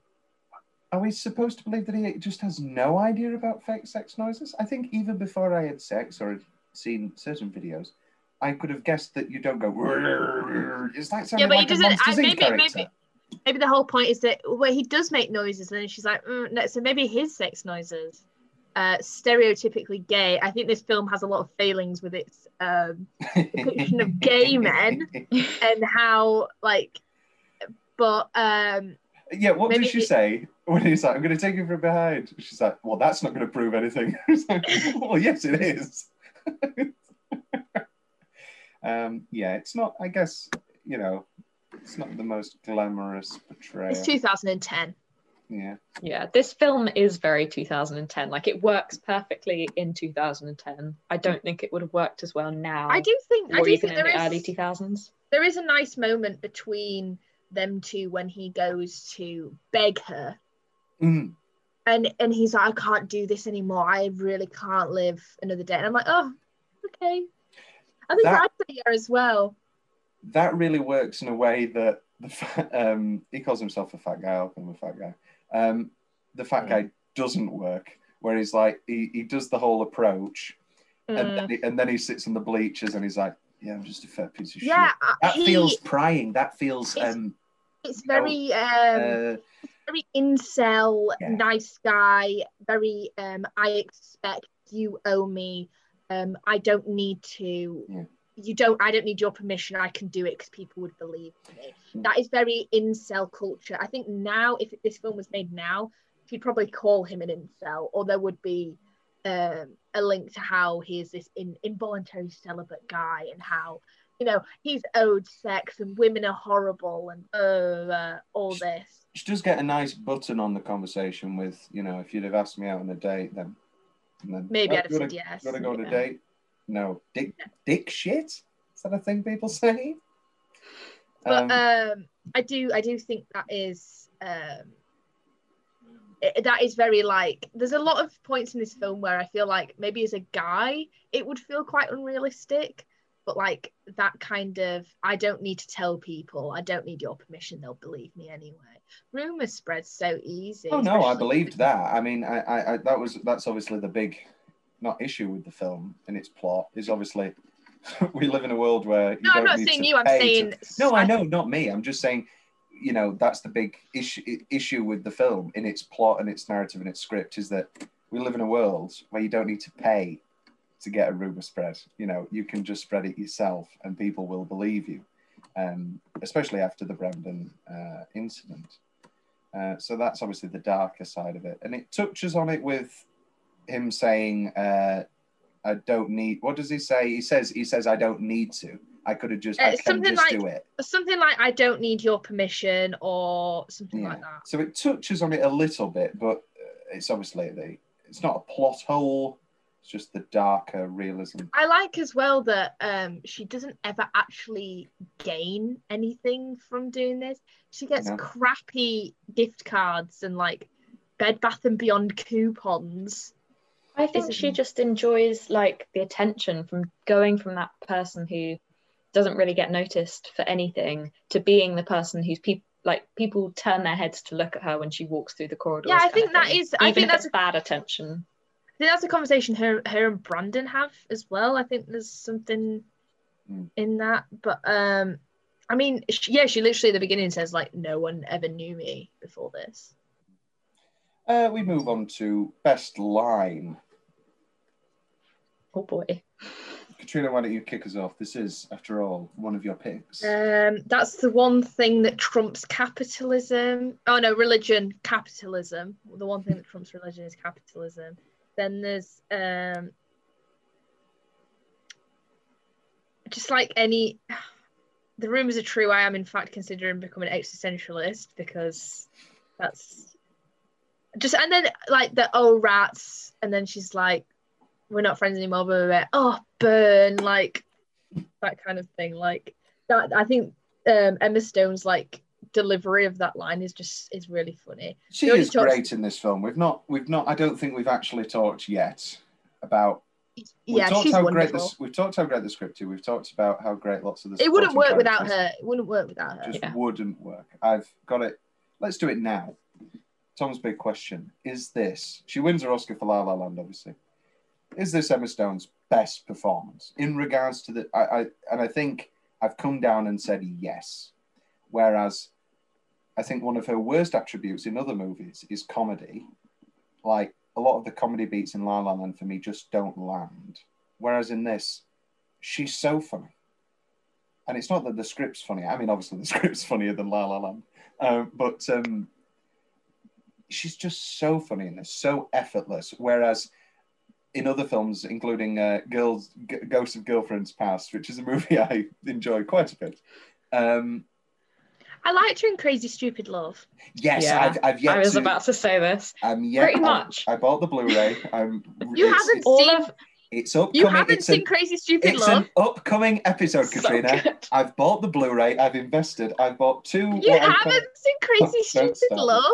are we supposed to believe that he just has no idea about fake sex noises? I think even before I had sex or had seen certain videos, I could have guessed that you don't go. "Rrrr." It's like yeah, but like he doesn't. I, maybe, character. maybe, maybe the whole point is that where he does make noises, and then she's like, mm, no, so maybe his sex noises, uh, stereotypically gay. I think this film has a lot of failings with its um, depiction of gay men and how like, but um, Yeah, what Maybe did she he- say when he's like, I'm going to take you from behind? She's like, well, that's not going to prove anything. Like, well, yes, it is. um, yeah, it's not, I guess, you know, it's not the most glamorous portrayal. it's 2010. Yeah. yeah, this film is very 2010. Like it works perfectly in 2010. I don't think it would have worked as well now. I do think. I do even think in there the is. early 2000s. there is a nice moment between them two when he goes to beg her Mm. and and he's like i can't do this anymore i really can't live another day and i'm like oh okay i think That- that's there as well That really works in a way that the um, he calls himself a fat guy. I'll call him a fat guy. Um, the fat guy doesn't work, where he's like he, he does the whole approach, and, Mm. then he, and then he sits on the bleachers and he's like, "Yeah, I'm just a fat piece of yeah shit." uh, That he, feels prying. That feels It's- um, it's you know, very um uh, very incel Yeah. nice guy very um i expect you owe me. Um, I don't need to. Yeah. You don't. I don't need your permission. I can do it because people would believe me. That is very incel culture. I think now, if this film was made now, you'd probably call him an incel, or there would be um, a link to how he is this in, involuntary celibate guy and how you know he's owed sex and women are horrible and uh, all this. She does get a nice button on the conversation with, you know, if you'd have asked me out on a date, then, then Maybe "Oh, I'd have said wanna- yes, to go on a date? No, dick, dick shit. Is that a thing people say? but Um, um, I do I do think that is um, it- that is very like there's a lot of points in this film where I feel like maybe as a guy it would feel quite unrealistic but like that kind of I don't need to tell people I don't need your permission they'll believe me anyway rumors spread so easy Oh no, I believed that. I mean, I, I, I that was that's obviously the big, not issue with the film and its plot is obviously we live in a world where you No, I'm don't not saying you, I'm saying To... No, I- know, not me. I'm just saying, you know, that's the big issue issue with the film in its plot and its narrative and its script is that we live in a world where you don't need to pay to get a rumor spread. You know, you can just spread it yourself and people will believe you. Um, especially after the Brandon uh, incident. Uh, so that's obviously the darker side of it, and it touches on it with him saying, uh, "I don't need." What does he say? He says, "He says I don't need to. I could have just. Uh, I can something just like do it." something like I don't need your permission or something like that So it touches on it a little bit, but uh, it's obviously the. It's not a plot hole. It's just the darker realism. I like as well that um she doesn't ever actually gain anything from doing this. She gets No. crappy gift cards and like Bed Bath and Beyond coupons. I think she just enjoys like the attention from going from that person who doesn't really get noticed for anything to being the person who's people like people turn their heads to look at her when she walks through the corridors. Yeah, I think of that thing, is- I even think if that's it's bad attention. I think that's a conversation her her and Brandon have as well. I think there's something Mm. in that, but um, I mean, she, yeah, she literally at the beginning says like, "No one ever knew me before this." Uh, we move on to best line. Oh boy. Katrina, why don't you kick us off? This is, after all, one of your picks. Um, that's the one thing that trumps capitalism. Oh no, religion, capitalism. The one thing that trumps religion is capitalism. Then there's um, just like any. The rumors are true. I am in fact considering becoming an existentialist because that's just and then like the oh rats, and then she's like, we're not friends anymore. Blah, blah, blah. Oh burn, like that kind of thing. Like that, I think um, Emma Stone's like delivery of that line is just is really funny. She is talks- great in this film. We've not, we've not. I don't think we've actually talked yet about. We've Yeah, talked she's how great wonderful. this. We've talked how great the script is. We've talked about how great lots of the. It wouldn't work without her. It wouldn't work without her. Just wouldn't work. I've got it. Let's do it now. Tom's big question is this: She wins her Oscar for La La Land, obviously. Is this Emma Stone's best performance in regards to the? I, I and I think I've come down and said yes. Whereas I think one of her worst attributes in other movies is comedy. Like a lot of the comedy beats in La La Land for me just don't land. Whereas in this, she's so funny. And it's not that the script's funny. I mean, obviously the script's funnier than La La Land, um, but um, she's just so funny in this, so effortless. Whereas in other films, including uh, Girls, G- Ghosts of Girlfriends Past, which is a movie I enjoy quite a bit. Um, I liked her in Crazy Stupid Love. yes, Yeah, I've, I've yet I was to. about to say this. I'm yet, Pretty I'm- much. I bought the Blu-ray. I'm, You it's, haven't it's, seen. of it's upcoming. you haven't it's seen an, Crazy Stupid it's Love. an upcoming episode, So Katrina. good. I've bought the Blu-ray. I've invested. I've bought two. You haven't call- seen Crazy Stupid. Love.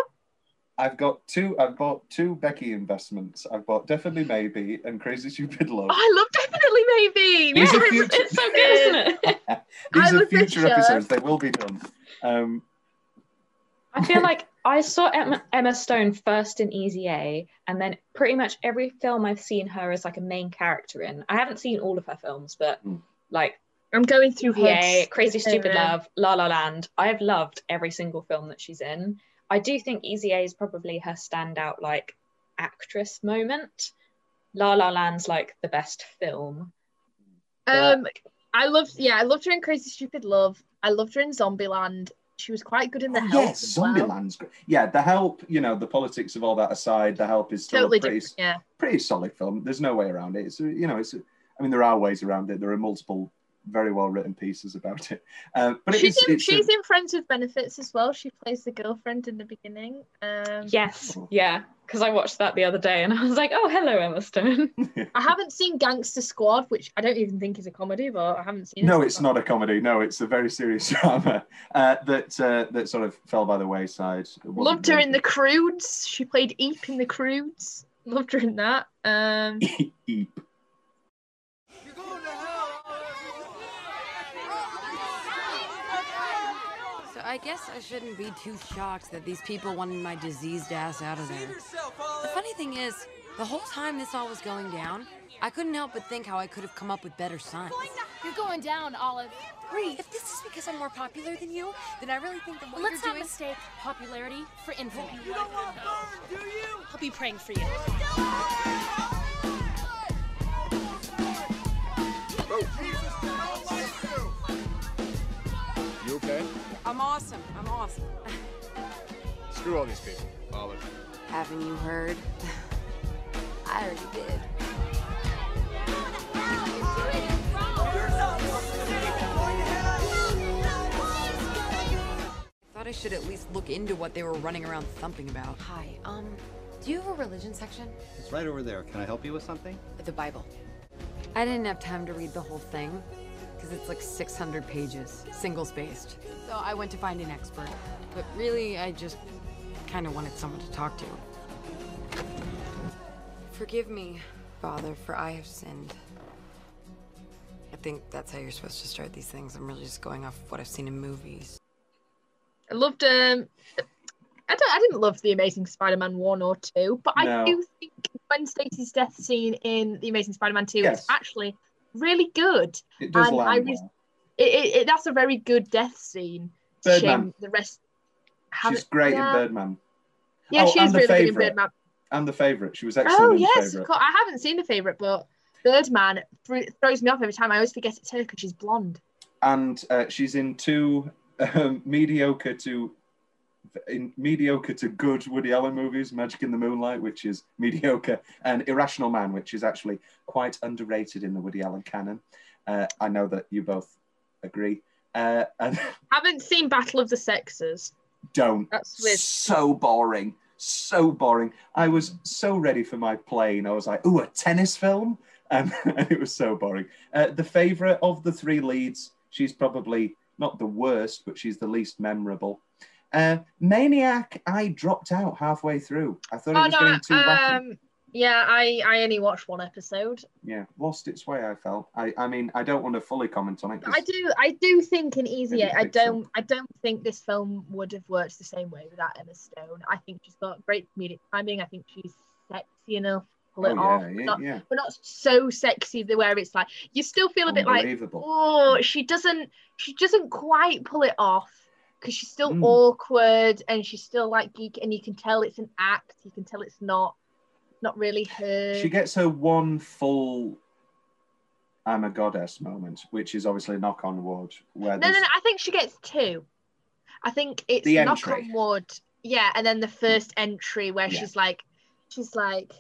I've got two. I've bought two Becky investments. I've bought definitely maybe and Crazy Stupid Love. Oh, I love definitely maybe. These Yeah, it's- future- It's so good, isn't it? These I are future show. episodes. They will be done. Um, I feel like I saw Emma, Emma Stone first in Easy A, and then pretty much every film I've seen her as like a main character in. I haven't seen all of her films, but Mm. like I'm going through Easy A, heads. Crazy Stupid. Love, La La Land. I have loved every single film that she's in. I do think Easy A is probably her standout like actress moment. La La Land's like the best film. Um, I loved, yeah, I loved her in Crazy Stupid Love. I loved her in Zombieland. She was quite good in The Help. Yes, as well. Zombieland's great. Yeah, The Help. You know, the politics of all that aside, The Help is still Totally a pretty, yeah. pretty solid film. There's no way around it. It's you know, it's. I mean, there are ways around it. There are multiple very well written pieces about it. Uh, but she's it's, in, it's a- in Friends with Benefits as well. She plays the girlfriend in the beginning. Um, Yes, yeah, because I watched that the other day and I was like, oh, hello, Emma Stone. I haven't seen Gangster Squad, which I don't even think is a comedy, but I haven't seen it. No, so it's not a comedy. No, it's a very serious drama uh, that uh, that sort of fell by the wayside. Loved her very in The Croods. She played Eep in The Croods. Loved her in that. Um, Eep. I guess I shouldn't be too shocked that these people wanted my diseased ass out of there. The funny thing is, the whole time this all was going down, I couldn't help but think how I could have come up with better signs. You're going down, Olive. Breathe. If this is because I'm more popular than you, then I really think that what Let's you're doing not doing... mistake popularity for infamy. You don't want burn, do you? I'll be praying for you. You awesome. Screw all these people, Olive. Haven't you heard? I already did. Thought I should at least look into what they were running around thumping about. Hi, um, do you have a religion section? It's right over there. Can I help you with something? The Bible. I didn't have time to read the whole thing because it's like 600 pages, single spaced. So I went to find an expert. But really, I just kind of wanted someone to talk to. Forgive me, Father, for I have sinned. I think that's how you're supposed to start these things. I'm really just going off what I've seen in movies. I loved um I don't I didn't love the Amazing Spider-Man one or two, but No. I do think Gwen Stacy's death scene in the Amazing Spider-Man two Yes. is actually really good. It does and I was well. it, it, it- that's a very good death scene. Birdman. Shame the rest She's great yeah. in Birdman. Yeah, Oh, she is really good in. Birdman. And the favourite. She was excellent Oh yes, the of favourite. course. I haven't seen the favorite, but Birdman thr- throws me off every time. I always forget it's her because she's blonde. And uh, she's in two um, mediocre to in mediocre to good Woody Allen movies, Magic in the Moonlight, which is mediocre, and Irrational Man, which is actually quite underrated in the Woody Allen canon. Uh, I know that you both agree. Uh, and Haven't seen Battle of the Sexes. don't. That's with So boring. So boring. I was so ready for my plane. I was like, ooh, a tennis film? Um, and it was so boring. Uh, the favourite of the three leads, she's probably not the worst, but she's the least memorable. Uh, Maniac, I dropped out halfway through. I thought it Oh was no, getting too wacky. um, yeah, I I only watched one episode. Yeah, lost its way, I felt. I, I mean, I don't want to fully comment on it. I do I do think in Easy A, I don't I don't think this film would have worked the same way without Emma Stone. I think she's got great comedic timing. I think she's sexy enough. Pull it Oh, off, yeah, not, yeah. but not so sexy the where it's like you still feel a bit like oh she doesn't she doesn't quite pull it off because she's still Mm. awkward and she's still like geek and you can tell it's an act you can tell it's not not really her She gets her one full I'm a goddess moment, which is obviously knock on wood. Where No, no, no. I think she gets two. I think it's The knock on wood. Yeah, and then the first entry where Yeah. she's like, she's like,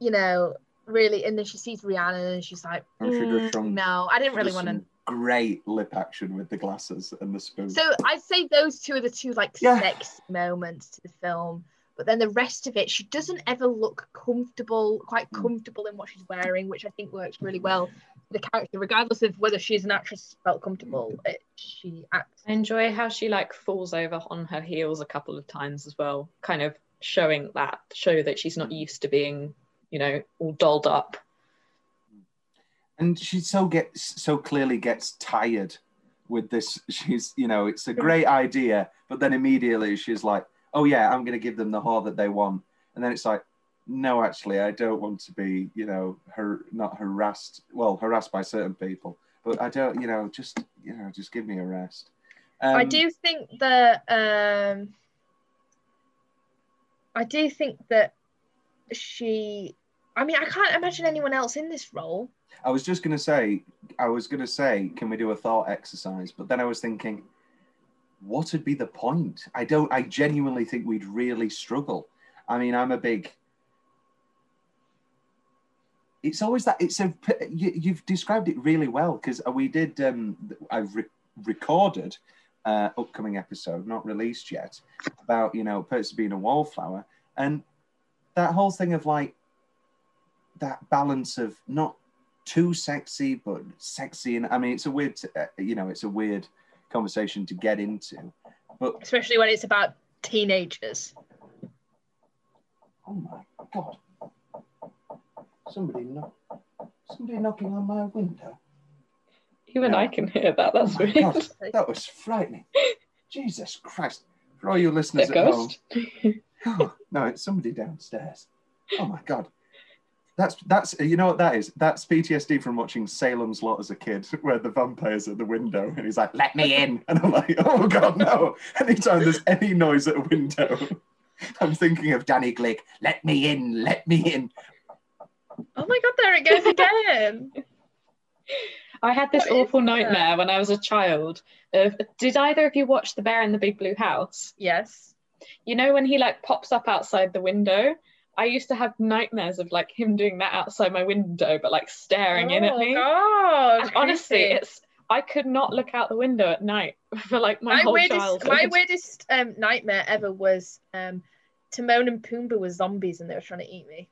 you know, really, and then she sees Rhiannon and she's like, "Mm, no, I didn't really want to. Some Great lip action with the glasses and the spoon. So I'd say those two are the two like Yeah. sexy moments to the film. But then the rest of it, she doesn't ever look comfortable, quite Hmm. comfortable in what she's wearing, which I think works really well the character, regardless of whether she's an actress felt comfortable. It, she acts I enjoy how she like falls over on her heels a couple of times as well, kind of showing that show that she's not hmm. used to being, you know, all dolled up. And she so gets so clearly gets tired with this. She's you know it's a great idea, but then immediately she's like, oh yeah, I'm going to give them the whore that they want, and then it's like, no, actually, I don't want to be you know her not harassed. Well, harassed by certain people, but I don't you know just you know just give me a rest. I Um, do think that um, I do think that she I mean, I can't imagine anyone else in this role. I was just gonna say, I was gonna say, can we do a thought exercise? But then I was thinking, what would be the point? I don't. I genuinely think we'd really struggle. I mean, I'm a big. It's always that. It's a. You, you've described it really well because we did. Um, I've re- recorded uh, upcoming episode, not released yet, about you know Perks of being a wallflower, and that whole thing of like that balance of not too sexy but sexy, and I mean it's a weird, uh, you know, it's a weird conversation to get into, but especially when it's about teenagers. Oh my god! Somebody knock, somebody knocking on my window. Even I can hear that. That's Oh weird. God, that was frightening. Jesus Christ! For all you listeners A at home, ghost? Oh, no, it's somebody downstairs. Oh my god. That's that's you know what that is? That's PTSD from watching Salem's Lot as a kid, where the vampire's at the window and he's like, "Let me in," and I'm like, "Oh god, no!" Anytime there's any noise at a window, I'm thinking of Danny Glick. Let me in, let me in. Oh my god, there it goes again. I had this What is awful that? nightmare when I was a child. Of, did either of you watch The Bear in the Big Blue House? Yes. You know when he like pops up outside the window? I used to have nightmares of like him doing that outside my window, but like staring in at Oh, me. God, honestly, it's I could not look out the window at night for like my, my whole weirdest, childhood. my weirdest um, nightmare ever was um, Timon and Pumbaa were zombies and they were trying to eat me.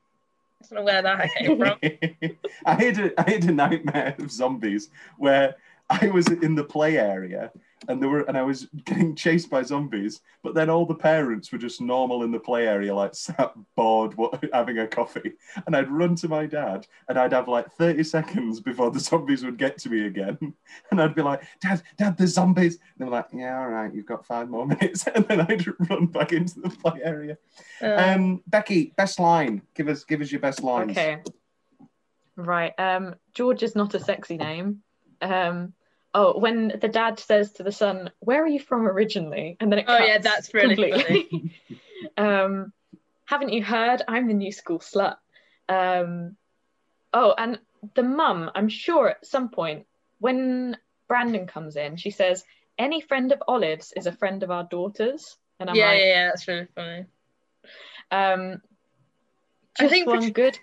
I don't know where that came from. I had a I had a nightmare of zombies where I was in the play area and there were and I was getting chased by zombies, but then all the parents were just normal in the play area, like sat bored, what, having a coffee. And I'd run to my dad, and I'd have like 30 seconds before the zombies would get to me again. And I'd be like, Dad, Dad, the zombies. And they were like, Yeah, all right, you've got five more minutes. And then I'd run back into the play area. Um, Becky, best line. Give us give us your best lines. Okay. Right. Um, George is not a sexy name. Um, oh, when the dad says to the son, "Where are you from originally?" and then it Oh, yeah, that's really completely. um, haven't you heard? I'm the new school slut. Um, oh, and the mum. I'm sure at some point when Brandon comes in, she says, "Any friend of Olive's is a friend of our daughters." And I'm yeah, like, yeah, yeah, that's really funny. um, I just think one good.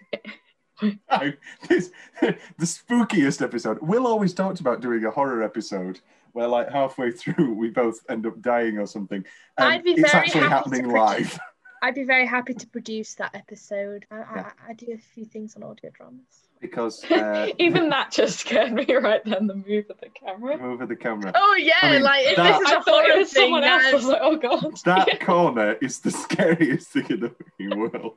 No, this, the spookiest episode. Will always talked about doing a horror episode where, like, halfway through, we both end up dying or something. And I'd be it's very actually happy happening to live. I'd be very happy to produce that episode. I, Yeah. I, I do a few things on audio dramas. Because uh, Even that just scared me right then. The move of the camera. move of the camera. Oh yeah, I mean, like if that- this is I a horror thing, someone else. I was like, oh god. That corner is the scariest thing in the fucking world.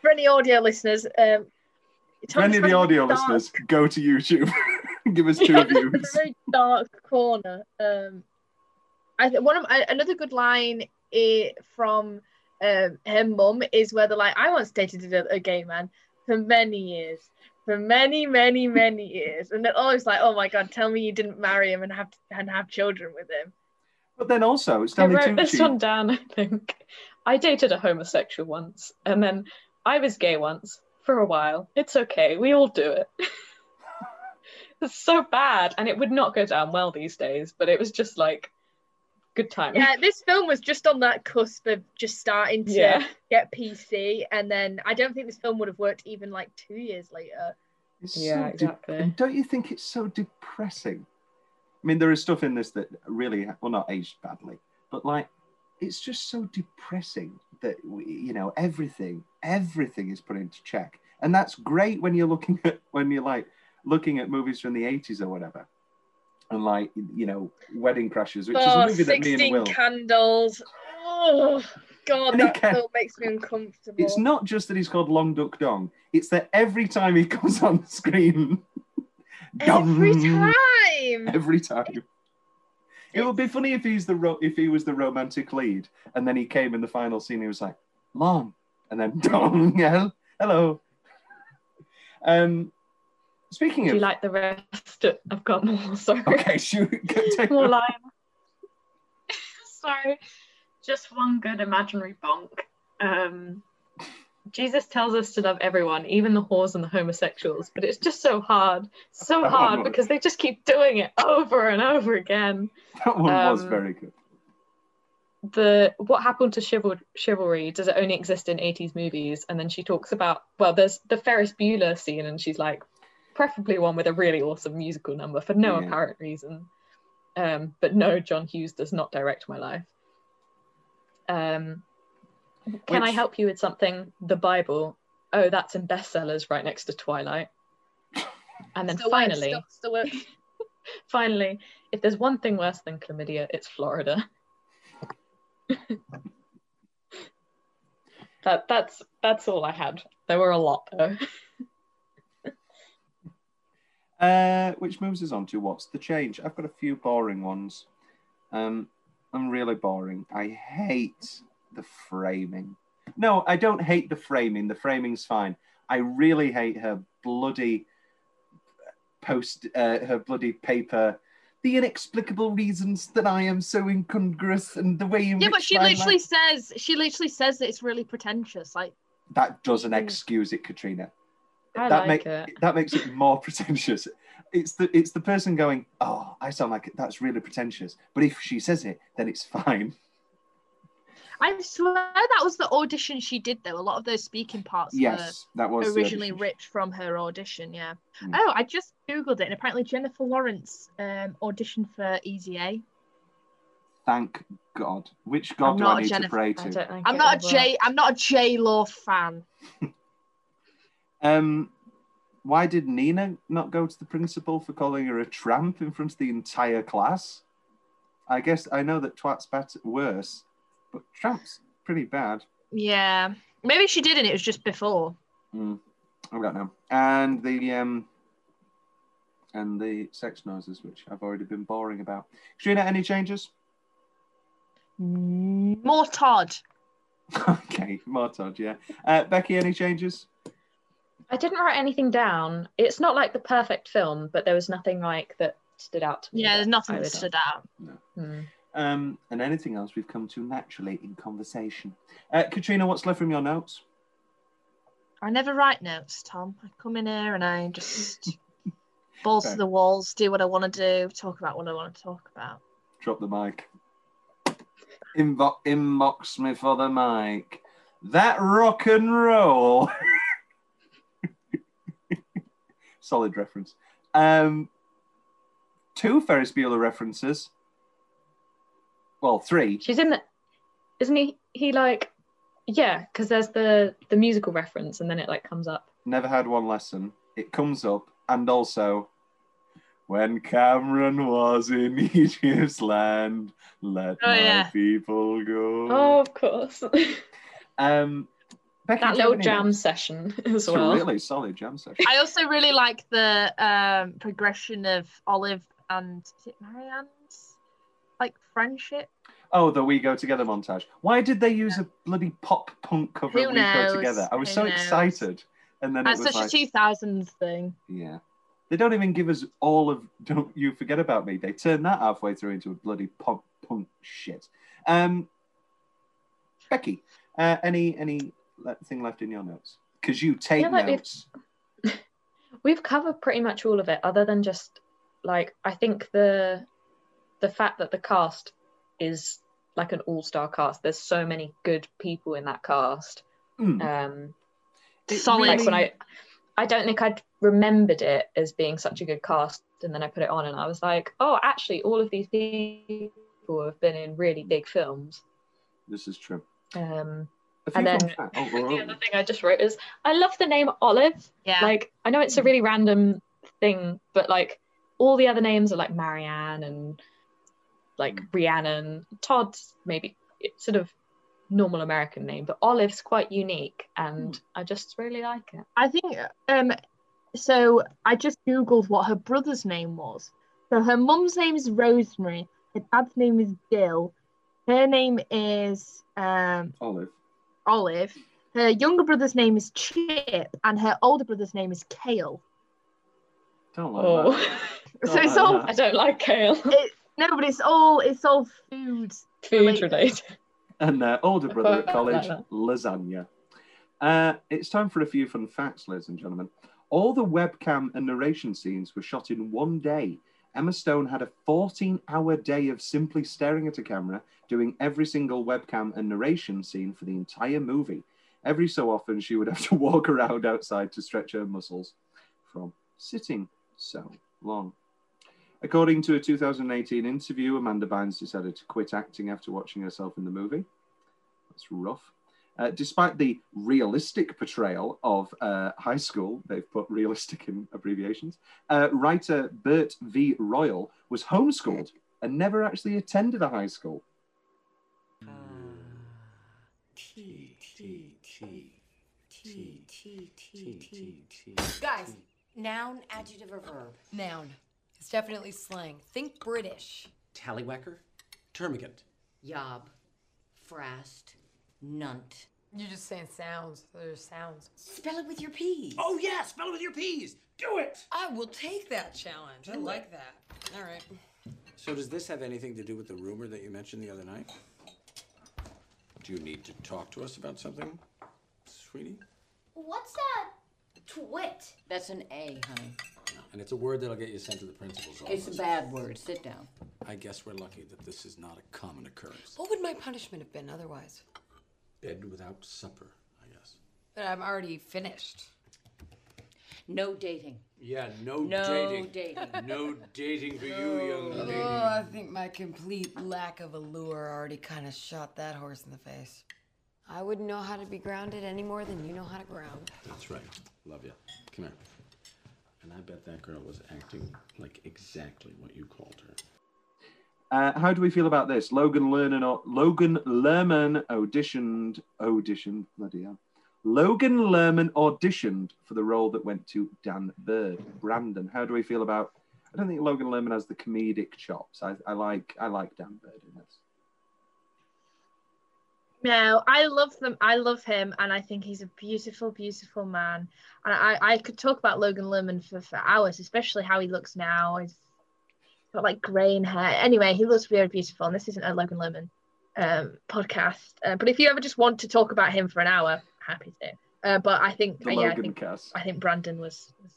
for any audio listeners, um, For any of the audio dark- listeners, go to YouTube. Give us two views. It's a very dark corner. Um, I th- one of I, another good line i from um, her mum is where they're like, "I once dated a, a gay man for many years, for many, many, many years," and they're always like, "Oh my god, tell me you didn't marry him and have and have children with him." But then also, I Stanley wrote this one down, I think. I dated a homosexual once, and then I was gay once for a while. It's okay, we all do it. it's so bad, and it would not go down well these days, but it was just like good time. Yeah, this film was just on that cusp of just starting to Yeah. get PC, and then I don't think this film would have worked even like two years later. It's Yeah, so de- exactly. and don't you think it's so depressing? I mean, there is stuff in this that really, well, not aged badly, but like, it's just so depressing that we, you know everything, everything is put into check, and that's great when you're looking at when you're like looking at movies from the '80s or whatever, and like you know, Wedding Crashers which is a oh, movie that me and 16 Will. candles. Oh god, And that can- film makes me uncomfortable. It's not just that he's called Long Duck Dong; it's that every time he comes on the screen, every dong, time. every time. It would be funny if he's the ro- if he was the romantic lead, and then he came in the final scene. He was like, "Mom," and then "Dong, hel- hello." Um, speaking Do of, you like the rest? I've got more. Sorry. okay, shoot, take more line. so, just one good imaginary bonk. Um, Jesus tells us to love everyone, even the whores and the homosexuals, but it's just so hard, so hard no. because they just keep doing it over and over again. That one was Um, very good. the what happened to chival- chivalry does it only exist in 80s movies and then she talks about well there's the ferris bueller scene and she's like preferably one with a really awesome musical number for no Yeah. apparent reason um but no john hughes does not direct my life um can i help you with something the bible oh that's in bestsellers right next to twilight and then Still works, finally still- still works. finally if there's one thing worse than chlamydia it's florida that that's that's all I had. There were a lot though. Uh, which moves us on to what's the change? I've got a few boring ones. Um, I'm really boring. I hate the framing. No, I don't hate the framing. The framing's fine. I really hate her bloody post, uh, her bloody paper. The inexplicable reasons that I am so incongruous and the way in Yeah, but she literally life- says she literally says that it's really pretentious. Like that doesn't excuse it, Katrina. I that like make- it. that makes it more pretentious. It's the it's the person going, oh, I sound like it. that's really pretentious. But if she says it, then it's fine. I swear that was the audition she did though. A lot of those speaking parts Yes, that were was originally ripped from her audition. Yeah. Hmm. Oh, I just googled it, and apparently Jennifer Lawrence um, auditioned for Easy A. Thank God. Which God I'm do not I a need Jennifer- to pray I to? don't think I'm not a would J. work. I'm not a J Law fan. Um, why did Nina not go to the principal for calling her a tramp in front of the entire class? I guess I know that twat's better, worse, but tramp's pretty bad. Yeah, maybe she did, and it was just before. Mm, I don't know. And the um, and the sex noises, which I've already been boring about. Katrina, any changes? More Todd. okay, more Todd, yeah. Uh, Becky, any changes? I didn't write anything down. It's not like the perfect film, but there was nothing like that stood out to me. Yeah, there's nothing that stood out. Hmm. Um, and anything else we've come to naturally in conversation. Uh, Katrina, what's left from your notes? I never write notes, Tom. I come in here and I just balls to the walls, do what I want to do, talk about what I want to talk about. Drop the mic. Inbo- inbox me for the mic. That rock and roll. Solid reference. Um, two Ferris Bueller references. Well, three. She's in the, isn't he? He like, yeah, because there's the the musical reference, and then it like comes up. Never had one lesson. It comes up, and also, when Cameron was in Egypt's land, let Oh, my yeah. people go. Oh, of course. Um, Becky, that do you have little jam notes? session as It's a well. really solid jam session. I also really like the um, progression of Olive and is it Marianne's like friendship. Oh, the We Go Together montage. Why did they use a bloody pop punk cover Who of We knows? Go Together? I was Who so knows? excited. And then That's it was such like, a 2000s thing. yeah. They don't even give us all of Don't You Forget About Me. They turn that halfway through into a bloody pop punk shit. Um, Becky, uh, any any thing left in your notes? Because you take Yeah, like we've- notes. We've covered pretty much all of it, other than just like I think the the fact that the cast is like an all star cast. There's so many good people in that cast. Mm. Um, Solid. Like when I, I don't think I'd remembered it as being such a good cast, and then I put it on, and I was like, oh, actually, all of these people have been in really big films. This is true. Um, and then. Oh, the other thing I just wrote is I love the name Olive. Yeah. Like I know it's a really random thing, but like all the other names are like Marianne and like Rhiannon. Todd's maybe it's sort of normal American name, but Olive's quite unique, and I just really like it. I think um so I just googled what her brother's name was. So her mum's name is Rosemary, her dad's name is Dill, her name is um Olive. Olive, her younger brother's name is Chip, and her older brother's name is Kale. Don't like Oh, that. So it's all I don't like kale. it, no, but it's all it's all food Food related. And their older brother at college, lasagna. Uh, it's time for a few fun facts, ladies and gentlemen. All the webcam and narration scenes were shot in one day. Emma Stone had a 14 hour day of simply staring at a camera, doing every single webcam and narration scene for the entire movie. Every so often, she would have to walk around outside to stretch her muscles from sitting so long. According to a 2018 interview, Amanda Bynes decided to quit acting after watching herself in the movie. That's rough. Uh, despite the realistic portrayal of uh, high school, they've put realistic in abbreviations, uh, writer Bert V. Royal was homeschooled and never actually attended a high school. T, T, T, T, T, T, T, T. Guys, noun, adjective, or verb? Noun. It's definitely slang. Think British. Tallywhacker? Termagant. Yob, frast, nunt. You're just saying sounds. They're sounds. Spell it with your P's. Oh, yeah, spell it with your P's. Do it. I will take that challenge. I like that. All right. So does this have anything to do with the rumor that you mentioned the other night? Do you need to talk to us about something, sweetie? What's that? Twit. That's an A, honey. And it's a word that'll get you sent to the principal's office. It's a bad word. Sit down. I guess we're lucky that this is not a common occurrence. What would my punishment have been otherwise? Bed without supper, I guess. But I'm already finished. No dating. Yeah, no, dating. No dating. dating. No dating for you, oh, young lady. Oh, I think my complete lack of allure already kind of shot that horse in the face. I wouldn't know how to be grounded any more than you know how to ground. That's right. Love you. Come here. And I bet that girl was acting like exactly what you called her. Uh, how do we feel about this? Logan Lerman, Logan Lerman auditioned, auditioned, bloody hell. Logan Lerman auditioned for the role that went to Dan Byrd. Brandon, how do we feel about? I don't think Logan Lerman has the comedic chops. I, I like, I like Dan Byrd in this. No, I love them. I love him, and I think he's a beautiful, beautiful man. And I, I could talk about Logan Lerman for, for hours, especially how he looks now. He's got like graying hair. Anyway, he looks very beautiful. And this isn't a Logan Lerman um, podcast, uh, but if you ever just want to talk about him for an hour, happy to. Uh, but I think, uh, yeah, I think, cast. I think Brandon was. was,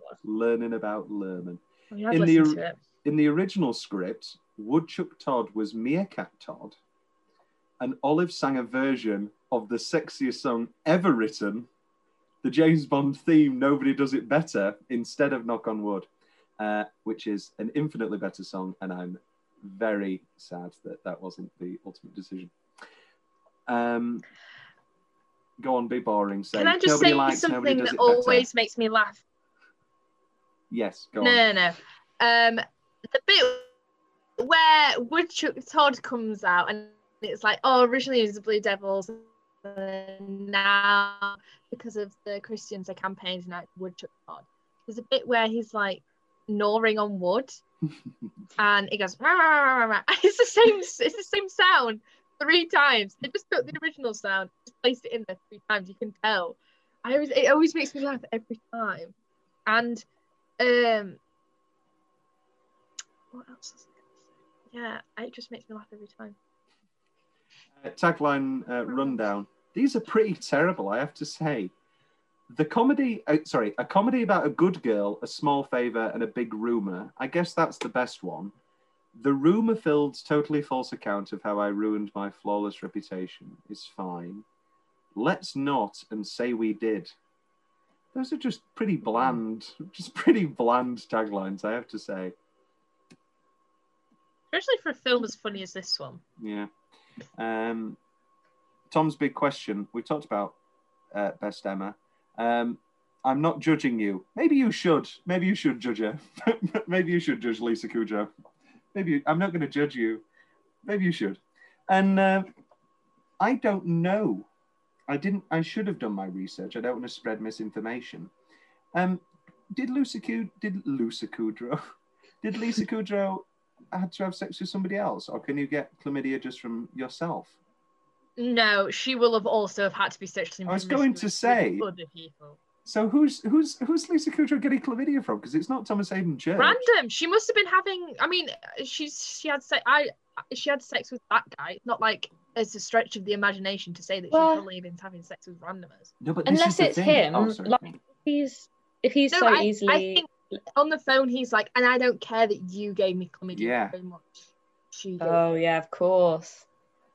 was Learning about Lerman. I mean, in the in the original script, Woodchuck Todd was Meerkat Todd, and Olive sang a version of the sexiest song ever written, the James Bond theme "Nobody Does It Better" instead of "Knock on Wood," uh, which is an infinitely better song, and I'm very sad that that wasn't the ultimate decision. Um, go on, be boring. Say Can I just nobody say likes, something that it better." always makes me laugh? Yes, go no, on. no, no. Um, the bit where Woodchuck Todd comes out and it's like, oh, originally it was the Blue Devils, and now because of the Christians, they campaigned now it's Woodchuck Todd. There's a bit where he's like gnawing on wood, and he goes, "Rah, rah, rah, rah." it's the same, it's the same sound three times. They just took the original sound, just placed it in there three times. You can tell. I always, it always makes me laugh every time, and um, what else? Was I gonna say? Yeah, it just makes me laugh every time. Uh, tagline uh, rundown. These are pretty terrible, I have to say. The comedy, uh, sorry, a comedy about a good girl, a small favor, and a big rumor. I guess that's the best one. The rumor filled, totally false account of how I ruined my flawless reputation is fine. Let's not and say we did. Those are just pretty bland, just pretty bland taglines, I have to say. Especially for a film as funny as this one. Yeah. Um, Tom's big question. We talked about uh, best Emma. Um, I'm not judging you. Maybe you should. Maybe you should judge her. Maybe you should judge Lisa Kudrow. Maybe you, I'm not going to judge you. Maybe you should. And uh, I don't know. I didn't. I should have done my research. I don't want to spread misinformation. Um, did Lisa Kud- did Lisa Kudrow did Lisa Kudrow had to have sex with somebody else, or can you get chlamydia just from yourself? No, she will have also have had to be sexually. I was going to say. Other people. So who's who's who's Lisa Kudrow getting chlamydia from? Because it's not Thomas Haden Church. Random. She must have been having. I mean, she's she had sex. I she had sex with that guy. Not like it's a stretch of the imagination to say that Well- she's probably been having sex with randomers. No, but Unless it's thing. him, Oh, sorry. like he's if he's No, so I, easily. I think on the phone he's like, and I don't care that you gave me chlamydia Yeah. very much. She did. Oh yeah, of course.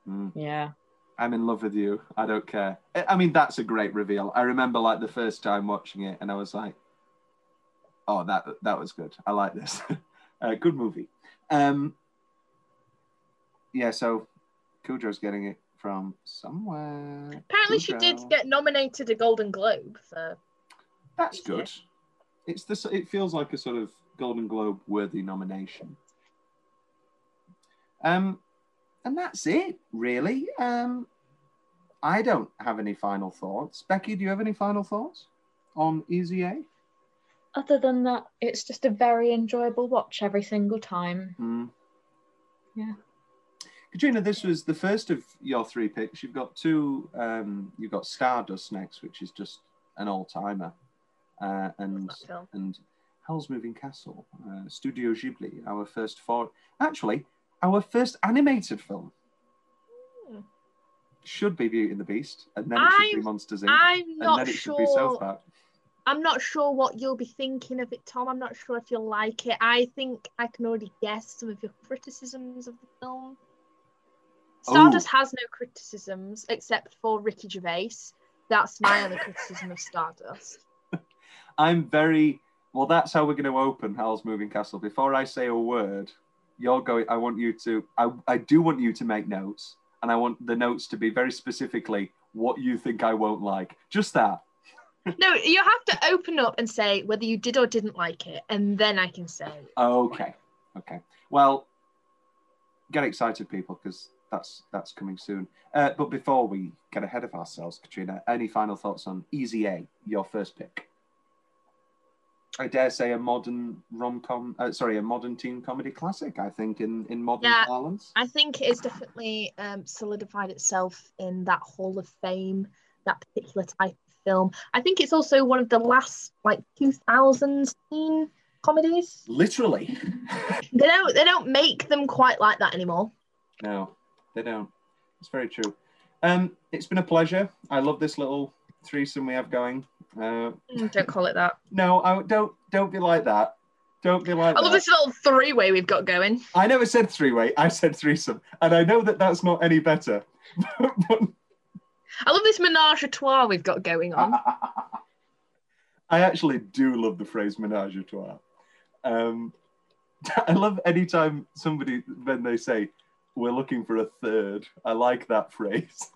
Mm. Yeah. I'm in love with you. I don't care. I I mean, that's a great reveal. I remember like the first time watching it, and I was like, "Oh, that that was good. I like this. uh, good movie." Um, yeah. So, Kudrow's getting it from somewhere. Apparently, she did get nominated a Golden Globe for. That's good. It's this. It feels like a sort of Golden Globe worthy nomination. Um, and that's it, really. Um, I don't have any final thoughts. Becky, do you have any final thoughts on Easy A? Other than that, it's just a very enjoyable watch every single time. Mm. Yeah. Katrina, this was the first of your three picks. You've got two. Um, you've got Stardust next, which is just an all-timer, uh, and and Howl's Moving Castle, uh, Studio Ghibli, our first for actually our first animated film. Hmm. Should be Beauty and the Beast, and then it should be I'm- Monsters Inc. I'm and not then it should be South sure- Park. I'm not sure what you'll be thinking of it, Tom. I'm not sure if you'll like it. I think I can already guess some of your criticisms of the film. Oh. Stardust has no criticisms except for Ricky Gervais. That's my only criticism of Stardust. I'm very well. That's how we're going to open Howl's Moving Castle. Before I say a word, you're going. I want you to. I, I do want you to make notes, and I want the notes to be very specifically what you think I won't like. Just that. No, you have to open up and say whether you did or didn't like it, and then I can say. Okay. Okay. Well, get excited, people, because that's that's coming soon. Uh, but before we get ahead of ourselves, Katrina, any final thoughts on Easy A, your first pick? I dare say a modern rom com. Uh, sorry, a modern teen comedy classic. I think in in modern Yeah. parlance. I think it's definitely um, solidified itself in that Hall of Fame, that particular type of film. I think it's also one of the last like 2000s teen comedies. Literally. They don't they don't make them quite like that anymore. No, they don't. It's very true. Um, it's been a pleasure. I love this little threesome we have going. Uh, Mm, Don't call it that. no, I don't. Don't be like that. Don't be like that. I love that. this little three way we've got going. I never said three way. I said threesome, and I know that that's not any better. I love this menage a trois we've got going on. I actually do love the phrase menage a trois. Um, I love anytime somebody when they say we're looking for a third. I like that phrase.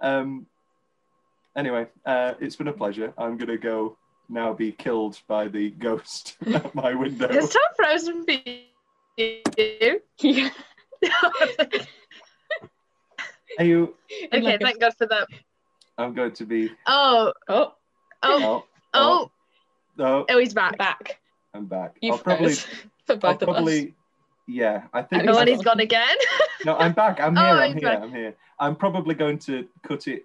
um, anyway, uh, it's been a pleasure. I'm gonna go now be killed by the ghost at my window. It's Tom frozen for you? Yeah. Are you? okay, thank God for that. I'm going to be. Oh, oh, oh, Oh, oh, no, oh, he's back. Back. I'm back. You I'll probably. froze for I'll both of us. Yeah, I think. Oh, and he's gone again. No, I'm back. I'm Oh, here. I'm here. back. I'm here. I'm probably going to cut it.